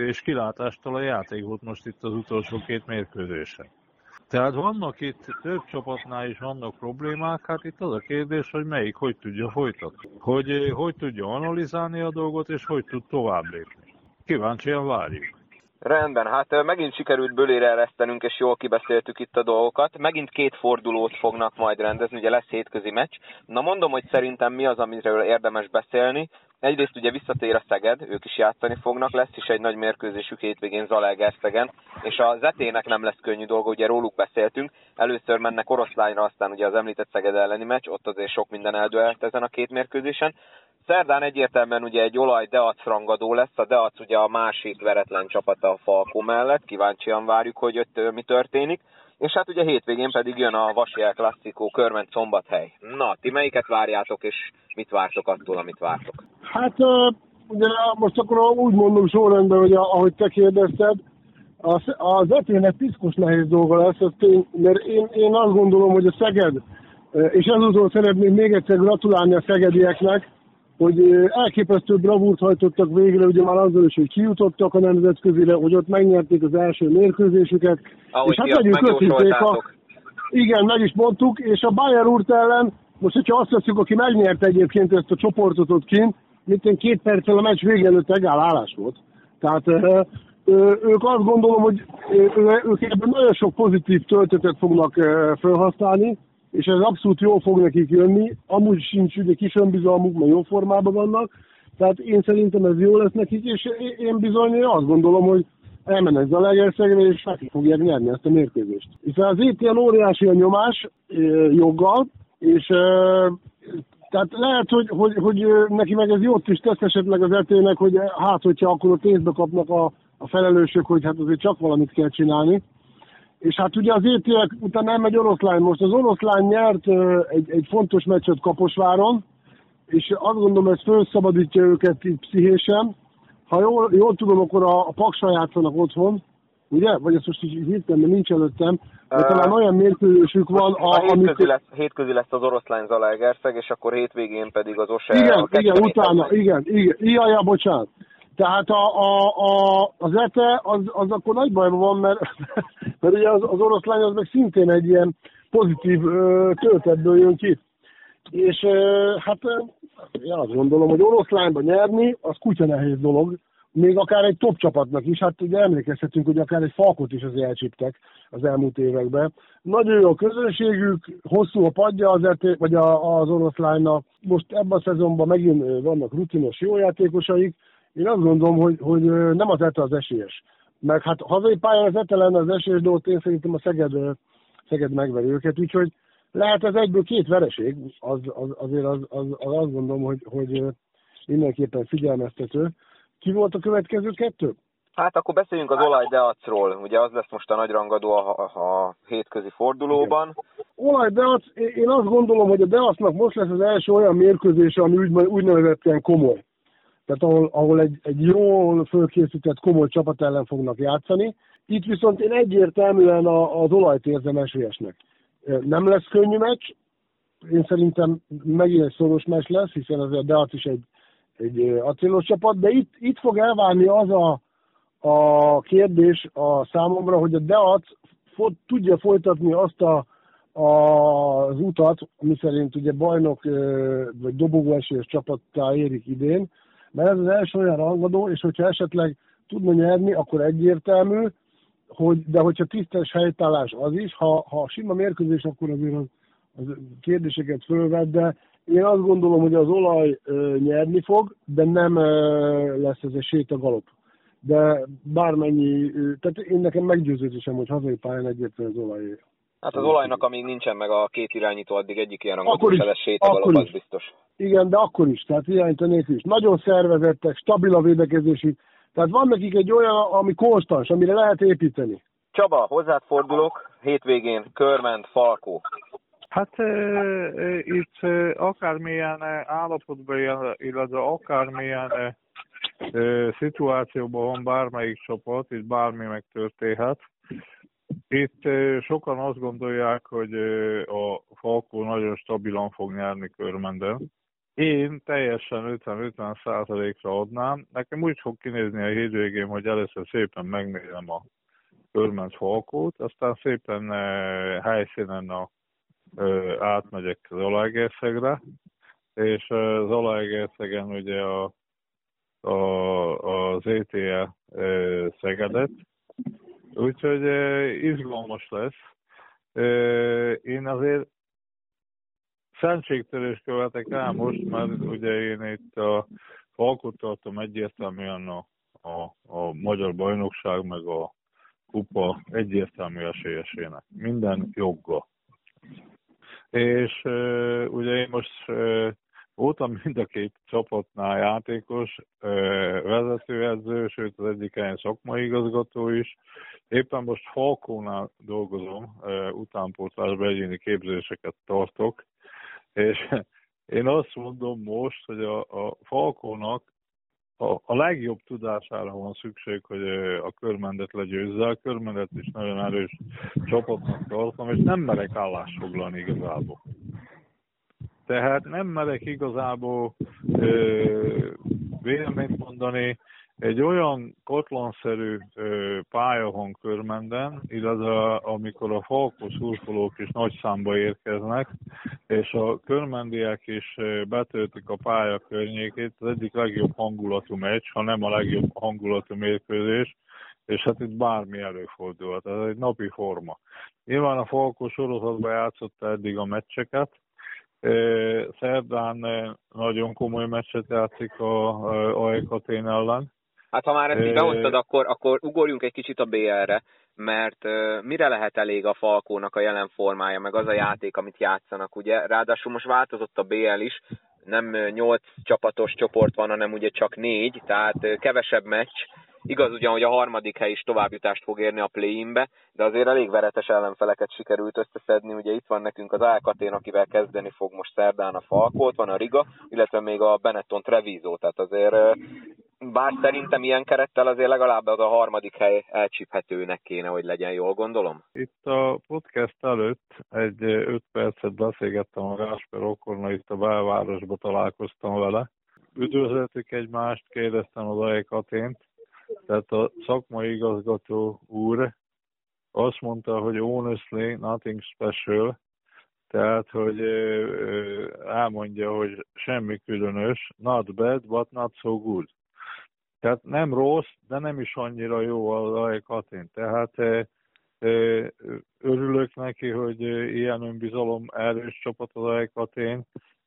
S3: és kilátástól a játék volt most itt az utolsó két mérkőzésen. Tehát vannak itt több csapatnál is vannak problémák, hát itt az a kérdés, hogy melyik hogy tudja folytatni. Hogy hogy tudja analizálni a dolgot, és hogy tud tovább lépni. Kíváncsian várjuk.
S2: Rendben, hát megint sikerült bölére eresztenünk, és jól kibeszéltük itt a dolgokat. Megint két fordulót fognak majd rendezni, ugye lesz hétközi meccs. Na mondom, hogy szerintem mi az, amiről érdemes beszélni. Egyrészt ugye visszatér a Szeged, ők is játszani fognak, lesz is egy nagy mérkőzésük hétvégén Zalaegerszegen, és a Zetének nem lesz könnyű dolga, ugye róluk beszéltünk. Először mennek oroszlányra, aztán ugye az említett Szeged elleni meccs, ott azért sok minden eldőlt ezen a két mérkőzésen. Szerdán egyértelműen ugye egy olaj Deac rangadó lesz, a Deac ugye a másik veretlen csapata a Falkó mellett, kíváncsian várjuk, hogy ott mi történik. És hát ugye hétvégén pedig jön a Vasi El Klasszikó Körment Szombathely. Na, ti melyiket várjátok, és mit vártok attól, amit vártok?
S4: Hát ugye most akkor úgy mondom sorrendben, hogy ahogy te kérdezted, az, az etének piszkos nehéz dolga lesz, tény, mert én, én azt gondolom, hogy a Szeged, és ezúttal szeretném még egyszer gratulálni a szegedieknek, hogy elképesztő bravúrt hajtottak végre, ugye már azzal is, hogy kijutottak a nemzetközire, hogy ott megnyerték az első mérkőzésüket.
S2: Ahogy és hát legyünk őszinték, a...
S4: igen, meg is mondtuk, és a Bayern úrt ellen, most hogyha azt veszük, aki megnyerte egyébként ezt a csoportot ott kint, mint két perccel a meccs vége előtt állás volt. Tehát ők azt gondolom, hogy ők ebben nagyon sok pozitív töltetet fognak felhasználni, és ez abszolút jól fog nekik jönni, amúgy sincs ugye kis önbizalmuk, mert jó formában vannak, tehát én szerintem ez jó lesz nekik, és én bizony azt gondolom, hogy elmennek Zalaegerszegre, és meg fogják nyerni ezt a mérkőzést. Hiszen az itt ilyen óriási a nyomás joggal, és tehát lehet, hogy, hogy, hogy neki meg ez jót is tesz esetleg az etének, hogy hát, hogyha akkor a pénzbe kapnak a, a felelősök, hogy hát azért csak valamit kell csinálni. És hát ugye az ETL után nem egy oroszlány. Most az oroszlány nyert egy, egy fontos meccset Kaposváron, és azt gondolom, ez felszabadítja őket itt pszichésen. Ha jól, jól tudom, akkor a, a Paksa játszanak otthon, ugye? Vagy ezt most így hirtelen, mert nincs előttem. De talán olyan mérkőzésük van,
S2: a, a hétközi, amikor... lesz, hétközi lesz az oroszlány Zalaegerszeg, és akkor hétvégén pedig az OSE...
S4: Igen, igen, utána, igen, igen, igen, ja, bocsánat. Tehát a, a, a, az ETE az, az akkor nagy bajban van, mert, mert ugye az, az oroszlány az meg szintén egy ilyen pozitív ö, töltetből jön ki. És ö, hát én azt gondolom, hogy oroszlányban nyerni, az kutya nehéz dolog, még akár egy top csapatnak is, hát ugye emlékezhetünk, hogy akár egy falkot is az elcsíptek az elmúlt években. Nagyon jó a közönségük, hosszú a padja az ET, vagy a, az oroszlánynak. Most ebben a szezonban megint vannak rutinos jó játékosaik, én azt gondolom, hogy, hogy nem az ETA az esélyes. Meg hát hazai pályán az ETA lenne az esélyes, de ott én szerintem a Szeged, Szeged megveri őket, úgyhogy lehet ez egyből két vereség, az, az, azért az, az, az azt gondolom, hogy, hogy mindenképpen figyelmeztető. Ki volt a következő kettő?
S2: Hát akkor beszéljünk az olajdeacról. Ugye az lesz most a nagy rangadó a, a, a hétközi fordulóban.
S4: Olajdeac, én azt gondolom, hogy a Deacnak most lesz az első olyan mérkőzése, ami úgy, úgynevezetten komoly tehát ahol, ahol egy, egy jól fölkészített komoly csapat ellen fognak játszani. Itt viszont én egyértelműen a, az olajt érzem esélyesnek. Nem lesz könnyű meccs, én szerintem megint egy szoros meccs lesz, hiszen azért Deac is egy, egy acélos csapat, de itt, itt fog elválni az a, a kérdés a számomra, hogy a Deac fot, tudja folytatni azt a, a, az utat, szerint ugye bajnok vagy dobogóesélyes csapattá érik idén, mert ez az első olyan rangadó, és hogyha esetleg tudna nyerni, akkor egyértelmű, hogy, de hogyha tisztes helytállás az is, ha, ha sima mérkőzés, akkor azért az, az kérdéseket fölvet, de én azt gondolom, hogy az olaj ö, nyerni fog, de nem ö, lesz ez egy sétagalop. De bármennyi, ö, tehát én nekem meggyőződésem, hogy hazai pályán egyértelműen az olaj
S2: Hát az olajnak, amíg nincsen meg a két irányító, addig egyik ilyen rangadó se lesz sétagalop, az biztos.
S4: Igen, de akkor is, tehát irányító nélkül is. Nagyon szervezettek, stabil a védekezési, tehát van nekik egy olyan, ami konstans, amire lehet építeni.
S2: Csaba, hozzád fordulok, hétvégén Körment, Falkó.
S3: Hát e, e, itt e, akármilyen állapotban, illetve akármilyen e, szituációban van bármelyik csapat, itt bármi megtörténhet. Itt sokan azt gondolják, hogy a Falkó nagyon stabilan fog nyerni körmenden. én teljesen 50-50 százalékra adnám. Nekem úgy fog kinézni a hétvégén, hogy először szépen megnézem a körment falkót, aztán szépen helyszínen a, átmegyek Zalaegerszegre, és Zalaegerszegen ugye a, a, az ETL e, Szegedet, úgyhogy e, izgalmas lesz. E, én azért szentségtörés követek el most, mert ugye én itt a Falkot tartom egyértelműen a, a, a magyar bajnokság, meg a kupa egyértelmű esélyesének. Minden jogga. És uh, ugye én most uh, voltam mind a két csapatnál játékos, uh, vezetőedző, sőt az egyik helyen szakmai igazgató is. Éppen most Falkónál dolgozom, utánpótlásban egyéni képzéseket tartok, és én azt mondom most, hogy a, a Falkónak a, a legjobb tudására van szükség, hogy a körmendet legyőzze. A körmendet is nagyon erős csapatnak tartom, és nem merek állást foglalni igazából. Tehát nem merek igazából ö, véleményt mondani, egy olyan kotlanszerű pályahon körmenden, illetve amikor a falkos szurkolók is nagy számba érkeznek, és a körmendiek is betöltik a pálya környékét, az egyik legjobb hangulatú meccs, ha nem a legjobb hangulatú mérkőzés, és hát itt bármi előfordulhat, ez egy napi forma. Nyilván a Falkos sorozatban játszott eddig a meccseket, Szerdán nagyon komoly meccset játszik a Aekatén ellen,
S2: Hát ha már ezt így behoztad, akkor, akkor ugorjunk egy kicsit a BL-re, mert uh, mire lehet elég a Falkónak a jelen formája, meg az a játék, amit játszanak, ugye? Ráadásul most változott a BL is, nem nyolc csapatos csoport van, hanem ugye csak négy, tehát kevesebb meccs. Igaz ugyan, hogy a harmadik hely is továbbjutást fog érni a play-inbe, de azért elég veretes ellenfeleket sikerült összeszedni. Ugye itt van nekünk az Alkatén, akivel kezdeni fog most szerdán a Falkót, van a Riga, illetve még a Benetton Treviso, tehát azért bár szerintem ilyen kerettel azért legalább az a harmadik hely elcsíphetőnek kéne, hogy legyen, jól gondolom?
S3: Itt a podcast előtt egy öt percet beszélgettem a Gásper Okorna, itt a belvárosba találkoztam vele. Üdvözöltük egymást, kérdeztem az Ajekatént, tehát a szakmai igazgató úr azt mondta, hogy honestly nothing special, tehát, hogy elmondja, hogy semmi különös, not bad, but not so good. Tehát nem rossz, de nem is annyira jó a Laj Katin. Tehát örülök neki, hogy ilyen önbizalom erős csapat az Laj Katin,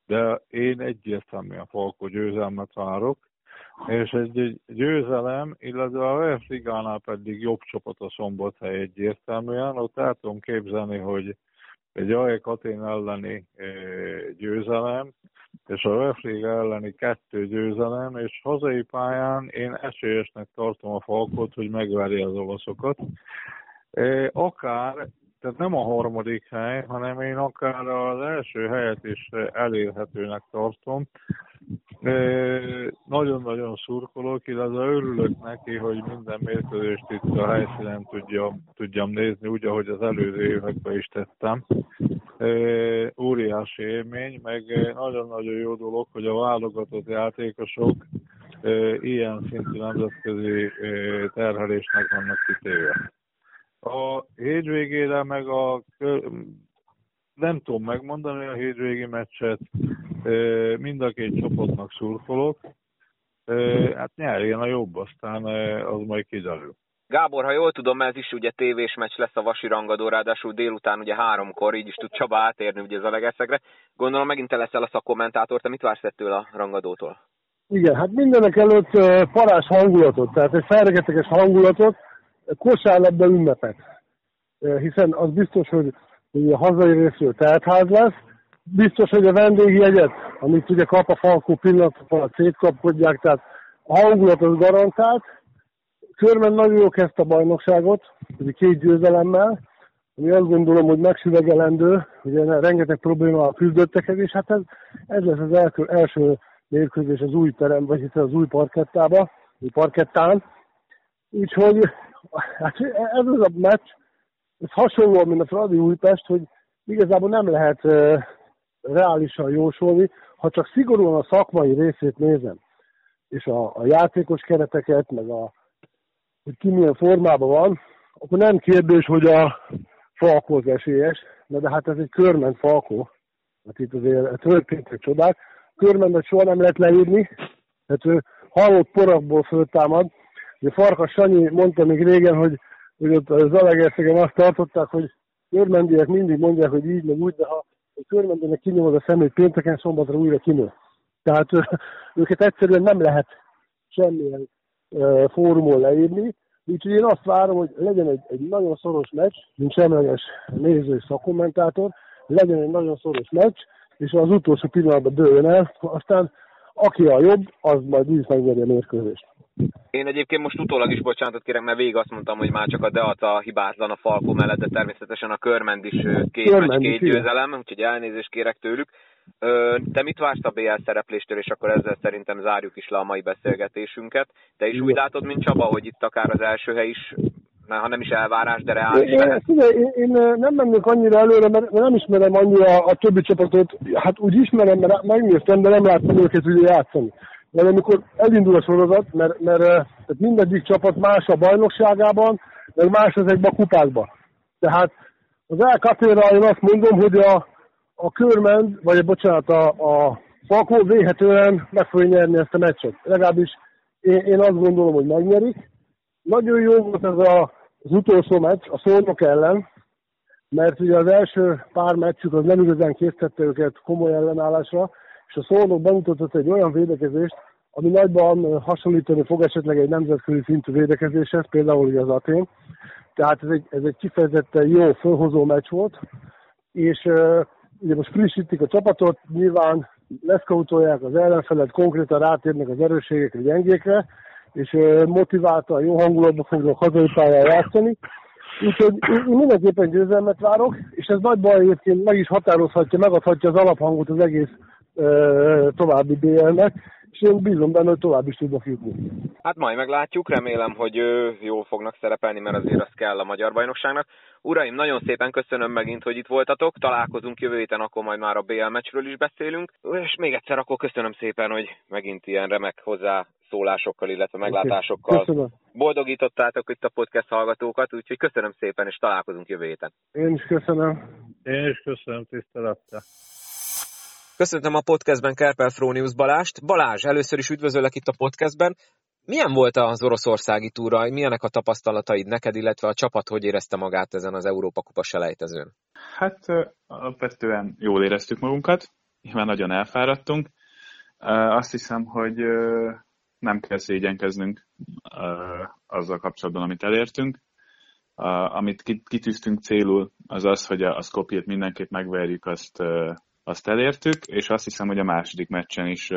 S3: de én egyértelműen Falko győzelmet várok, és egy győzelem, illetve a Veszligánál pedig jobb csapat a Szombathely egyértelműen. Ott el tudom képzelni, hogy egy Aje Katén elleni győzelem, és a Refliga elleni kettő győzelem, és hazai pályán én esélyesnek tartom a Falkot, hogy megverje az olaszokat. Akár, tehát nem a harmadik hely, hanem én akár az első helyet is elérhetőnek tartom. Nagyon-nagyon szurkolok, illetve örülök neki, hogy minden mérkőzést itt a helyszínen tudjam, tudjam nézni, úgy, ahogy az előző években is tettem. Óriási élmény, meg nagyon-nagyon jó dolog, hogy a válogatott játékosok ilyen szintű nemzetközi terhelésnek vannak kitéve. A hétvégére meg a nem tudom megmondani a hétvégi meccset, mind a két csapatnak szurkolok. Hát nyerjen a jobb, aztán az majd kiderül.
S2: Gábor, ha jól tudom, ez is ugye tévés meccs lesz a Vasi rangadó, ráadásul délután ugye háromkor, így is tud Csaba átérni ugye Zalegeszegre. Gondolom megint te leszel a szakkommentátor, te mit vársz ettől a rangadótól?
S4: Igen, hát mindenek előtt parás hangulatot, tehát egy felregeteges hangulatot, kosárlabda ünnepet. Hiszen az biztos, hogy a hazai részről teltház lesz. Biztos, hogy a vendégjegyet, amit ugye kap a Falkó pillanatban, a szétkapkodják, tehát a hangulat az garantált. Körben nagyon jó kezdte a bajnokságot, ugye két győzelemmel, ami azt gondolom, hogy megsüvegelendő, ugye rengeteg problémával küzdöttek és hát ez, ez lesz az első, első mérkőzés az új terem, vagy itt az új parkettába, új parkettán. Úgyhogy hát ez az a meccs, ez hasonló, mint a Fradi Újpest, hogy igazából nem lehet uh, reálisan jósolni. ha csak szigorúan a szakmai részét nézem, és a, a játékos kereteket, meg a, hogy ki milyen formában van, akkor nem kérdés, hogy a Falkó az esélyes, de, de hát ez egy körment Falkó. Hát itt azért történtek csodák. Körmentet soha nem lehet leírni, tehát ő halott porakból föltámad. Farkas Sanyi mondta még régen, hogy, hogy ott az Alegerszegen azt tartották, hogy körmendiek mindig mondják, hogy így, meg úgy, de ha a körmendének kinyomod a szemét pénteken, szombatra újra kinő. Tehát őket egyszerűen nem lehet semmilyen uh, fórumon leírni, úgyhogy én azt várom, hogy legyen egy, egy nagyon szoros meccs, mint semleges néző és szakkommentátor, legyen egy nagyon szoros meccs, és az utolsó pillanatban dőljön el, aztán aki a jobb, az majd így megnyeri a mérkőzést.
S2: Én egyébként most utólag is bocsánatot kérek, mert végig azt mondtam, hogy már csak a Deata hibátlan a Falkó mellett, de természetesen a Körmend is két Körmend két győzelem, úgyhogy elnézést kérek tőlük. Te mit vársz a BL szerepléstől, és akkor ezzel szerintem zárjuk is le a mai beszélgetésünket. Te is úgy látod, mint Csaba, hogy itt akár az első hely is mert ha nem is elvárás, de reális
S4: én, lehet. Figyelj, én, én nem mennék annyira előre, mert nem ismerem annyira a többi csapatot. Hát úgy ismerem, mert megnéztem, de nem láttam őket ugye játszani. De amikor elindul a sorozat, mert, mert tehát mindegyik csapat más a bajnokságában, meg más ezekben a kupákban. Tehát az LKT-ra én azt mondom, hogy a, a Körmend, vagy bocsánat, a, a Falkó véhetően meg fogja nyerni ezt a meccset. Legalábbis én, én azt gondolom, hogy megnyerik. Nagyon jó volt ez a, az utolsó meccs a Szolnok ellen, mert ugye az első pár meccsük az nem igazán készítette őket komoly ellenállásra, és a Szolnok bemutatott egy olyan védekezést, ami nagyban hasonlítani fog esetleg egy nemzetközi szintű védekezéshez, például ugye az Atén. Tehát ez egy, ez egy kifejezetten jó fölhozó meccs volt, és ugye most frissítik a csapatot, nyilván leszkautolják az ellenfelet, konkrétan rátérnek az erősségekre, gyengékre, és motiváltan, jó hangulatban fognak hazai pályán játszani. Úgyhogy én mindenképpen győzelmet várok, és ez nagy baj egyébként meg is határozhatja, megadhatja az alaphangot az egész további BL-nek és én bízom benne, hogy tovább is tudnak jutni.
S2: Hát majd meglátjuk, remélem, hogy jól fognak szerepelni, mert azért az kell a magyar bajnokságnak. Uraim, nagyon szépen köszönöm megint, hogy itt voltatok, találkozunk jövő héten, akkor majd már a BL meccsről is beszélünk, és még egyszer akkor köszönöm szépen, hogy megint ilyen remek hozzá szólásokkal, illetve meglátásokkal
S4: köszönöm.
S2: boldogítottátok itt a podcast hallgatókat, úgyhogy köszönöm szépen, és találkozunk jövő héten.
S4: Én is köszönöm.
S3: Én is köszönöm tisztelettel.
S1: Köszöntöm a podcastben Kerpel Frónius Balást. Balázs, először is üdvözöllek itt a podcastben. Milyen volt az oroszországi túra, milyenek a tapasztalataid neked, illetve a csapat hogy érezte magát ezen az Európa Kupa selejtezőn?
S5: Hát alapvetően jól éreztük magunkat, nyilván nagyon elfáradtunk. Azt hiszem, hogy nem kell szégyenkeznünk azzal kapcsolatban, amit elértünk. Amit kitűztünk célul, az az, hogy a Skopjét mindenképp megverjük, azt azt elértük, és azt hiszem, hogy a második meccsen is,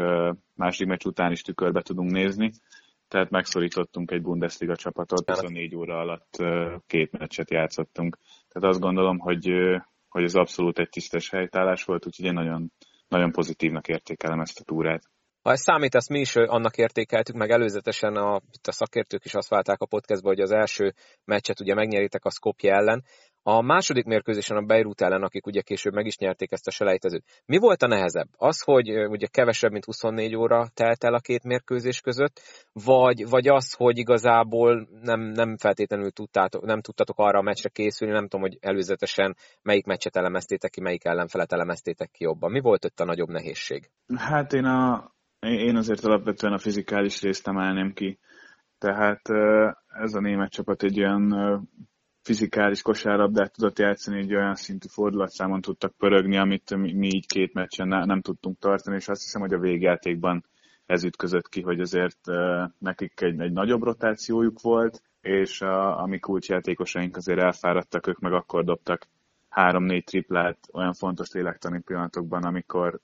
S5: második meccs után is tükörbe tudunk nézni, tehát megszorítottunk egy Bundesliga csapatot, 24 óra alatt két meccset játszottunk. Tehát azt gondolom, hogy, hogy ez abszolút egy tisztes helytállás volt, úgyhogy én nagyon, nagyon pozitívnak értékelem ezt a túrát.
S1: Ha ez számít, ezt mi is annak értékeltük, meg előzetesen a, itt a szakértők is azt válták a podcastba, hogy az első meccset ugye megnyeritek a Skopje ellen, a második mérkőzésen a Beirut ellen, akik ugye később meg is nyerték ezt a selejtezőt. Mi volt a nehezebb? Az, hogy ugye kevesebb, mint 24 óra telt el a két mérkőzés között, vagy, vagy az, hogy igazából nem, nem feltétlenül tudtátok, nem tudtatok arra a meccsre készülni, nem tudom, hogy előzetesen melyik meccset elemeztétek ki, melyik ellenfelet elemeztétek ki jobban. Mi volt ott a nagyobb nehézség?
S5: Hát én, a, én azért alapvetően a fizikális részt emelném ki. Tehát ez a német csapat egy olyan fizikális kosárlabdát tudott játszani, egy olyan szintű fordulatszámon tudtak pörögni, amit mi így két meccsen nem tudtunk tartani, és azt hiszem, hogy a végjátékban ez ütközött ki, hogy azért nekik egy, egy nagyobb rotációjuk volt, és a, a mi kulcsjátékosaink azért elfáradtak, ők meg akkor dobtak három-négy triplát olyan fontos lélektani pillanatokban, amikor,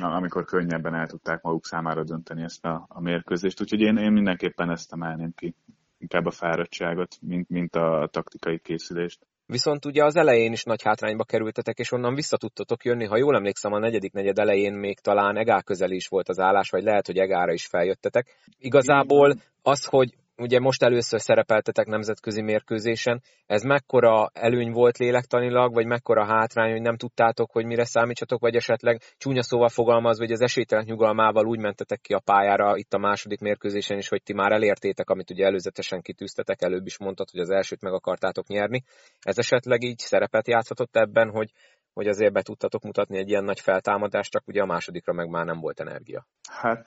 S5: amikor könnyebben el tudták maguk számára dönteni ezt a, a mérkőzést. Úgyhogy én, én mindenképpen ezt emelném ki inkább a fáradtságot, mint, mint a taktikai készülést.
S1: Viszont ugye az elején is nagy hátrányba kerültetek, és onnan vissza tudtatok jönni. Ha jól emlékszem, a negyedik negyed elején még talán egál közeli is volt az állás, vagy lehet, hogy egára is feljöttetek. Igazából az, hogy ugye most először szerepeltetek nemzetközi mérkőzésen, ez mekkora előny volt lélektanilag, vagy mekkora hátrány, hogy nem tudtátok, hogy mire számítsatok, vagy esetleg csúnya szóval fogalmaz, vagy az esélytelen nyugalmával úgy mentetek ki a pályára itt a második mérkőzésen is, hogy ti már elértétek, amit ugye előzetesen kitűztetek, előbb is mondtad, hogy az elsőt meg akartátok nyerni. Ez esetleg így szerepet játszhatott ebben, hogy hogy azért be tudtatok mutatni egy ilyen nagy feltámadást, csak ugye a másodikra meg már nem volt energia.
S5: Hát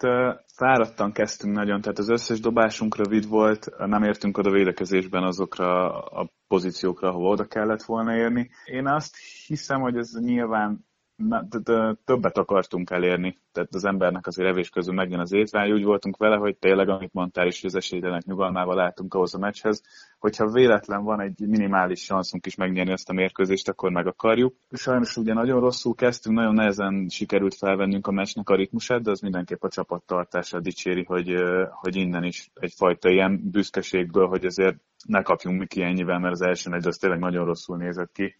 S5: fáradtan kezdtünk nagyon, tehát az összes dobásunk rövid volt, nem értünk oda védekezésben azokra a pozíciókra, ahol oda kellett volna érni. Én azt hiszem, hogy ez nyilván többet akartunk elérni, tehát az embernek azért evés közül megjön az étvágy, úgy voltunk vele, hogy tényleg, amit mondtál is, hogy az esélytelenek nyugalmával látunk ahhoz a meccshez, hogyha véletlen van egy minimális szanszunk is megnyerni ezt a mérkőzést, akkor meg akarjuk. Sajnos ugye nagyon rosszul kezdtünk, nagyon nehezen sikerült felvennünk a meccsnek a ritmusát, de az mindenképp a csapattartása dicséri, hogy, hogy innen is egyfajta ilyen büszkeségből, hogy azért ne kapjunk mi ki ennyivel, mert az első negy az tényleg nagyon rosszul nézett ki.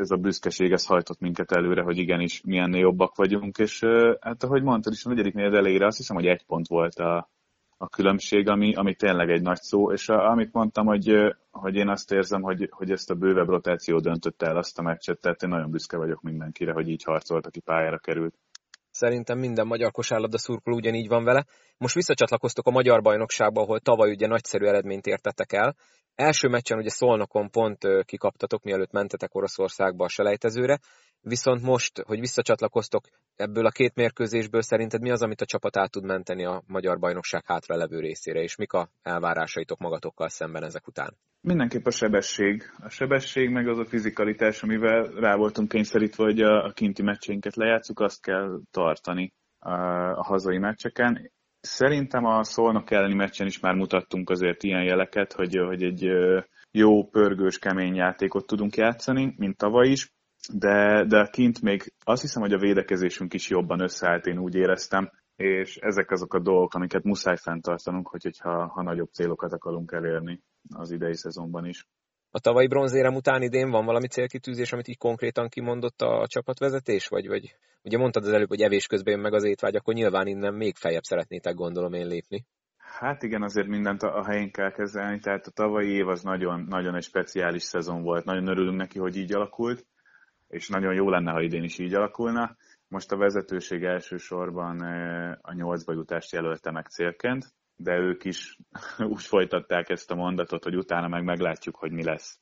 S5: Ez a büszkeség, ez hajtott minket előre, hogy igenis milyen jobbak vagyunk, és hát ahogy mondtad is, a negyedik négy elejére azt hiszem, hogy egy pont volt a, a különbség, ami, ami tényleg egy nagy szó, és a, amit mondtam, hogy, hogy én azt érzem, hogy, hogy ezt a bővebb rotáció döntötte el azt a meccset, tehát én nagyon büszke vagyok mindenkire, hogy így harcolt, aki pályára került.
S1: Szerintem minden magyar kosárlabda szurkoló ugyanígy van vele. Most visszacsatlakoztok a magyar bajnokságba, ahol tavaly ugye nagyszerű eredményt értetek el. Első meccsen ugye Szolnokon pont kikaptatok, mielőtt mentetek Oroszországba a selejtezőre. Viszont most, hogy visszacsatlakoztok ebből a két mérkőzésből, szerinted mi az, amit a csapat át tud menteni a magyar bajnokság hátra levő részére, és mik a elvárásaitok magatokkal szemben ezek után?
S5: Mindenképp a sebesség. A sebesség meg az a fizikalitás, amivel rá voltunk kényszerítve, hogy a, kinti meccseinket lejátszuk, azt kell tartani a hazai meccseken. Szerintem a Szolnok elleni meccsen is már mutattunk azért ilyen jeleket, hogy, hogy egy jó, pörgős, kemény játékot tudunk játszani, mint tavaly is de, de kint még azt hiszem, hogy a védekezésünk is jobban összeállt, én úgy éreztem, és ezek azok a dolgok, amiket muszáj fenntartanunk, hogy, hogyha ha nagyobb célokat akarunk elérni az idei szezonban is.
S1: A tavalyi bronzérem után idén van valami célkitűzés, amit így konkrétan kimondott a csapatvezetés, vagy, vagy ugye mondtad az előbb, hogy evés közben jön meg az étvágy, akkor nyilván innen még feljebb szeretnétek gondolom én lépni.
S5: Hát igen, azért mindent a helyén kell kezelni, tehát a tavalyi év az nagyon, nagyon egy speciális szezon volt, nagyon örülünk neki, hogy így alakult, és nagyon jó lenne, ha idén is így alakulna. Most a vezetőség elsősorban a nyolcba jutást jelölte meg célként, de ők is úgy folytatták ezt a mondatot, hogy utána meg meglátjuk, hogy mi lesz.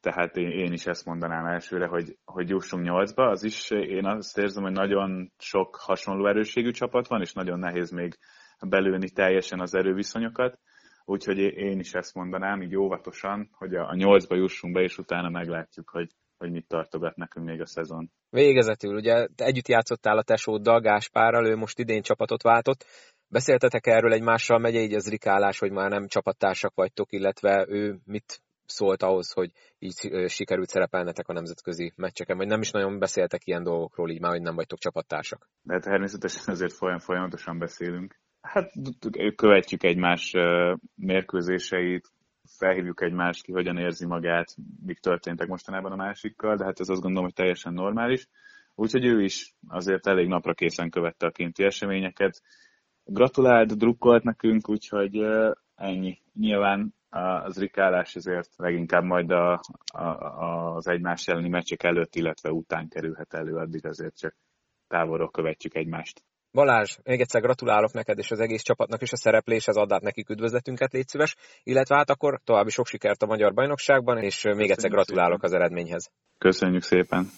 S5: Tehát én is ezt mondanám elsőre, hogy, hogy jussunk nyolcba. Az is, én azt érzem, hogy nagyon sok hasonló erőségű csapat van, és nagyon nehéz még belőni teljesen az erőviszonyokat. Úgyhogy én is ezt mondanám, így óvatosan, hogy a nyolcba jussunk be, és utána meglátjuk, hogy, hogy mit tartogat nekünk még a szezon.
S1: Végezetül, ugye te együtt játszottál a tesóddal, Gáspárral, ő most idén csapatot váltott. Beszéltetek erről egymással, megy így az rikálás, hogy már nem csapattársak vagytok, illetve ő mit szólt ahhoz, hogy így sikerült szerepelnetek a nemzetközi meccseken, vagy nem is nagyon beszéltek ilyen dolgokról, így már, hogy nem vagytok csapattársak?
S5: De természetesen azért folyam, folyamatosan beszélünk. Hát követjük egymás mérkőzéseit, felhívjuk egymást ki, hogyan érzi magát, mik történtek mostanában a másikkal, de hát ez azt gondolom, hogy teljesen normális. Úgyhogy ő is azért elég napra készen követte a kinti eseményeket. Gratulált, drukkolt nekünk, úgyhogy ennyi. Nyilván az rikálás ezért leginkább majd a, a, az egymás elleni meccsek előtt, illetve után kerülhet elő, addig azért csak távolról követjük egymást.
S1: Balázs, még egyszer gratulálok neked és az egész csapatnak is a szerepléshez, add át nekik üdvözletünket, légy szíves, illetve hát akkor további sok sikert a Magyar Bajnokságban, és még Köszönjük egyszer gratulálok szépen. az eredményhez.
S5: Köszönjük szépen!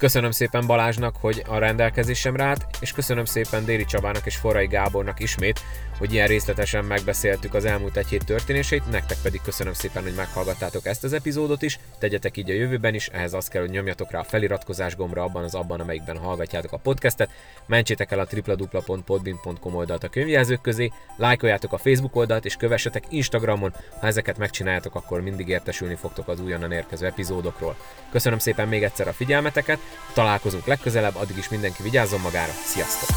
S1: Köszönöm szépen Balázsnak, hogy a rendelkezésemre állt, és köszönöm szépen Déri Csabának és Forrai Gábornak ismét, hogy ilyen részletesen megbeszéltük az elmúlt egy hét történéseit, nektek pedig köszönöm szépen, hogy meghallgattátok ezt az epizódot is, tegyetek így a jövőben is, ehhez az kell, hogy nyomjatok rá a feliratkozás gombra abban az abban, amelyikben hallgatjátok a podcastet, mentsétek el a www.podbin.com oldalt a könyvjelzők közé, lájkoljátok a Facebook oldalt és kövessetek Instagramon, ha ezeket megcsináljátok, akkor mindig értesülni fogtok az újonnan érkező epizódokról. Köszönöm szépen még egyszer a figyelmeteket, Találkozunk legközelebb, addig is mindenki vigyázzon magára, sziasztok!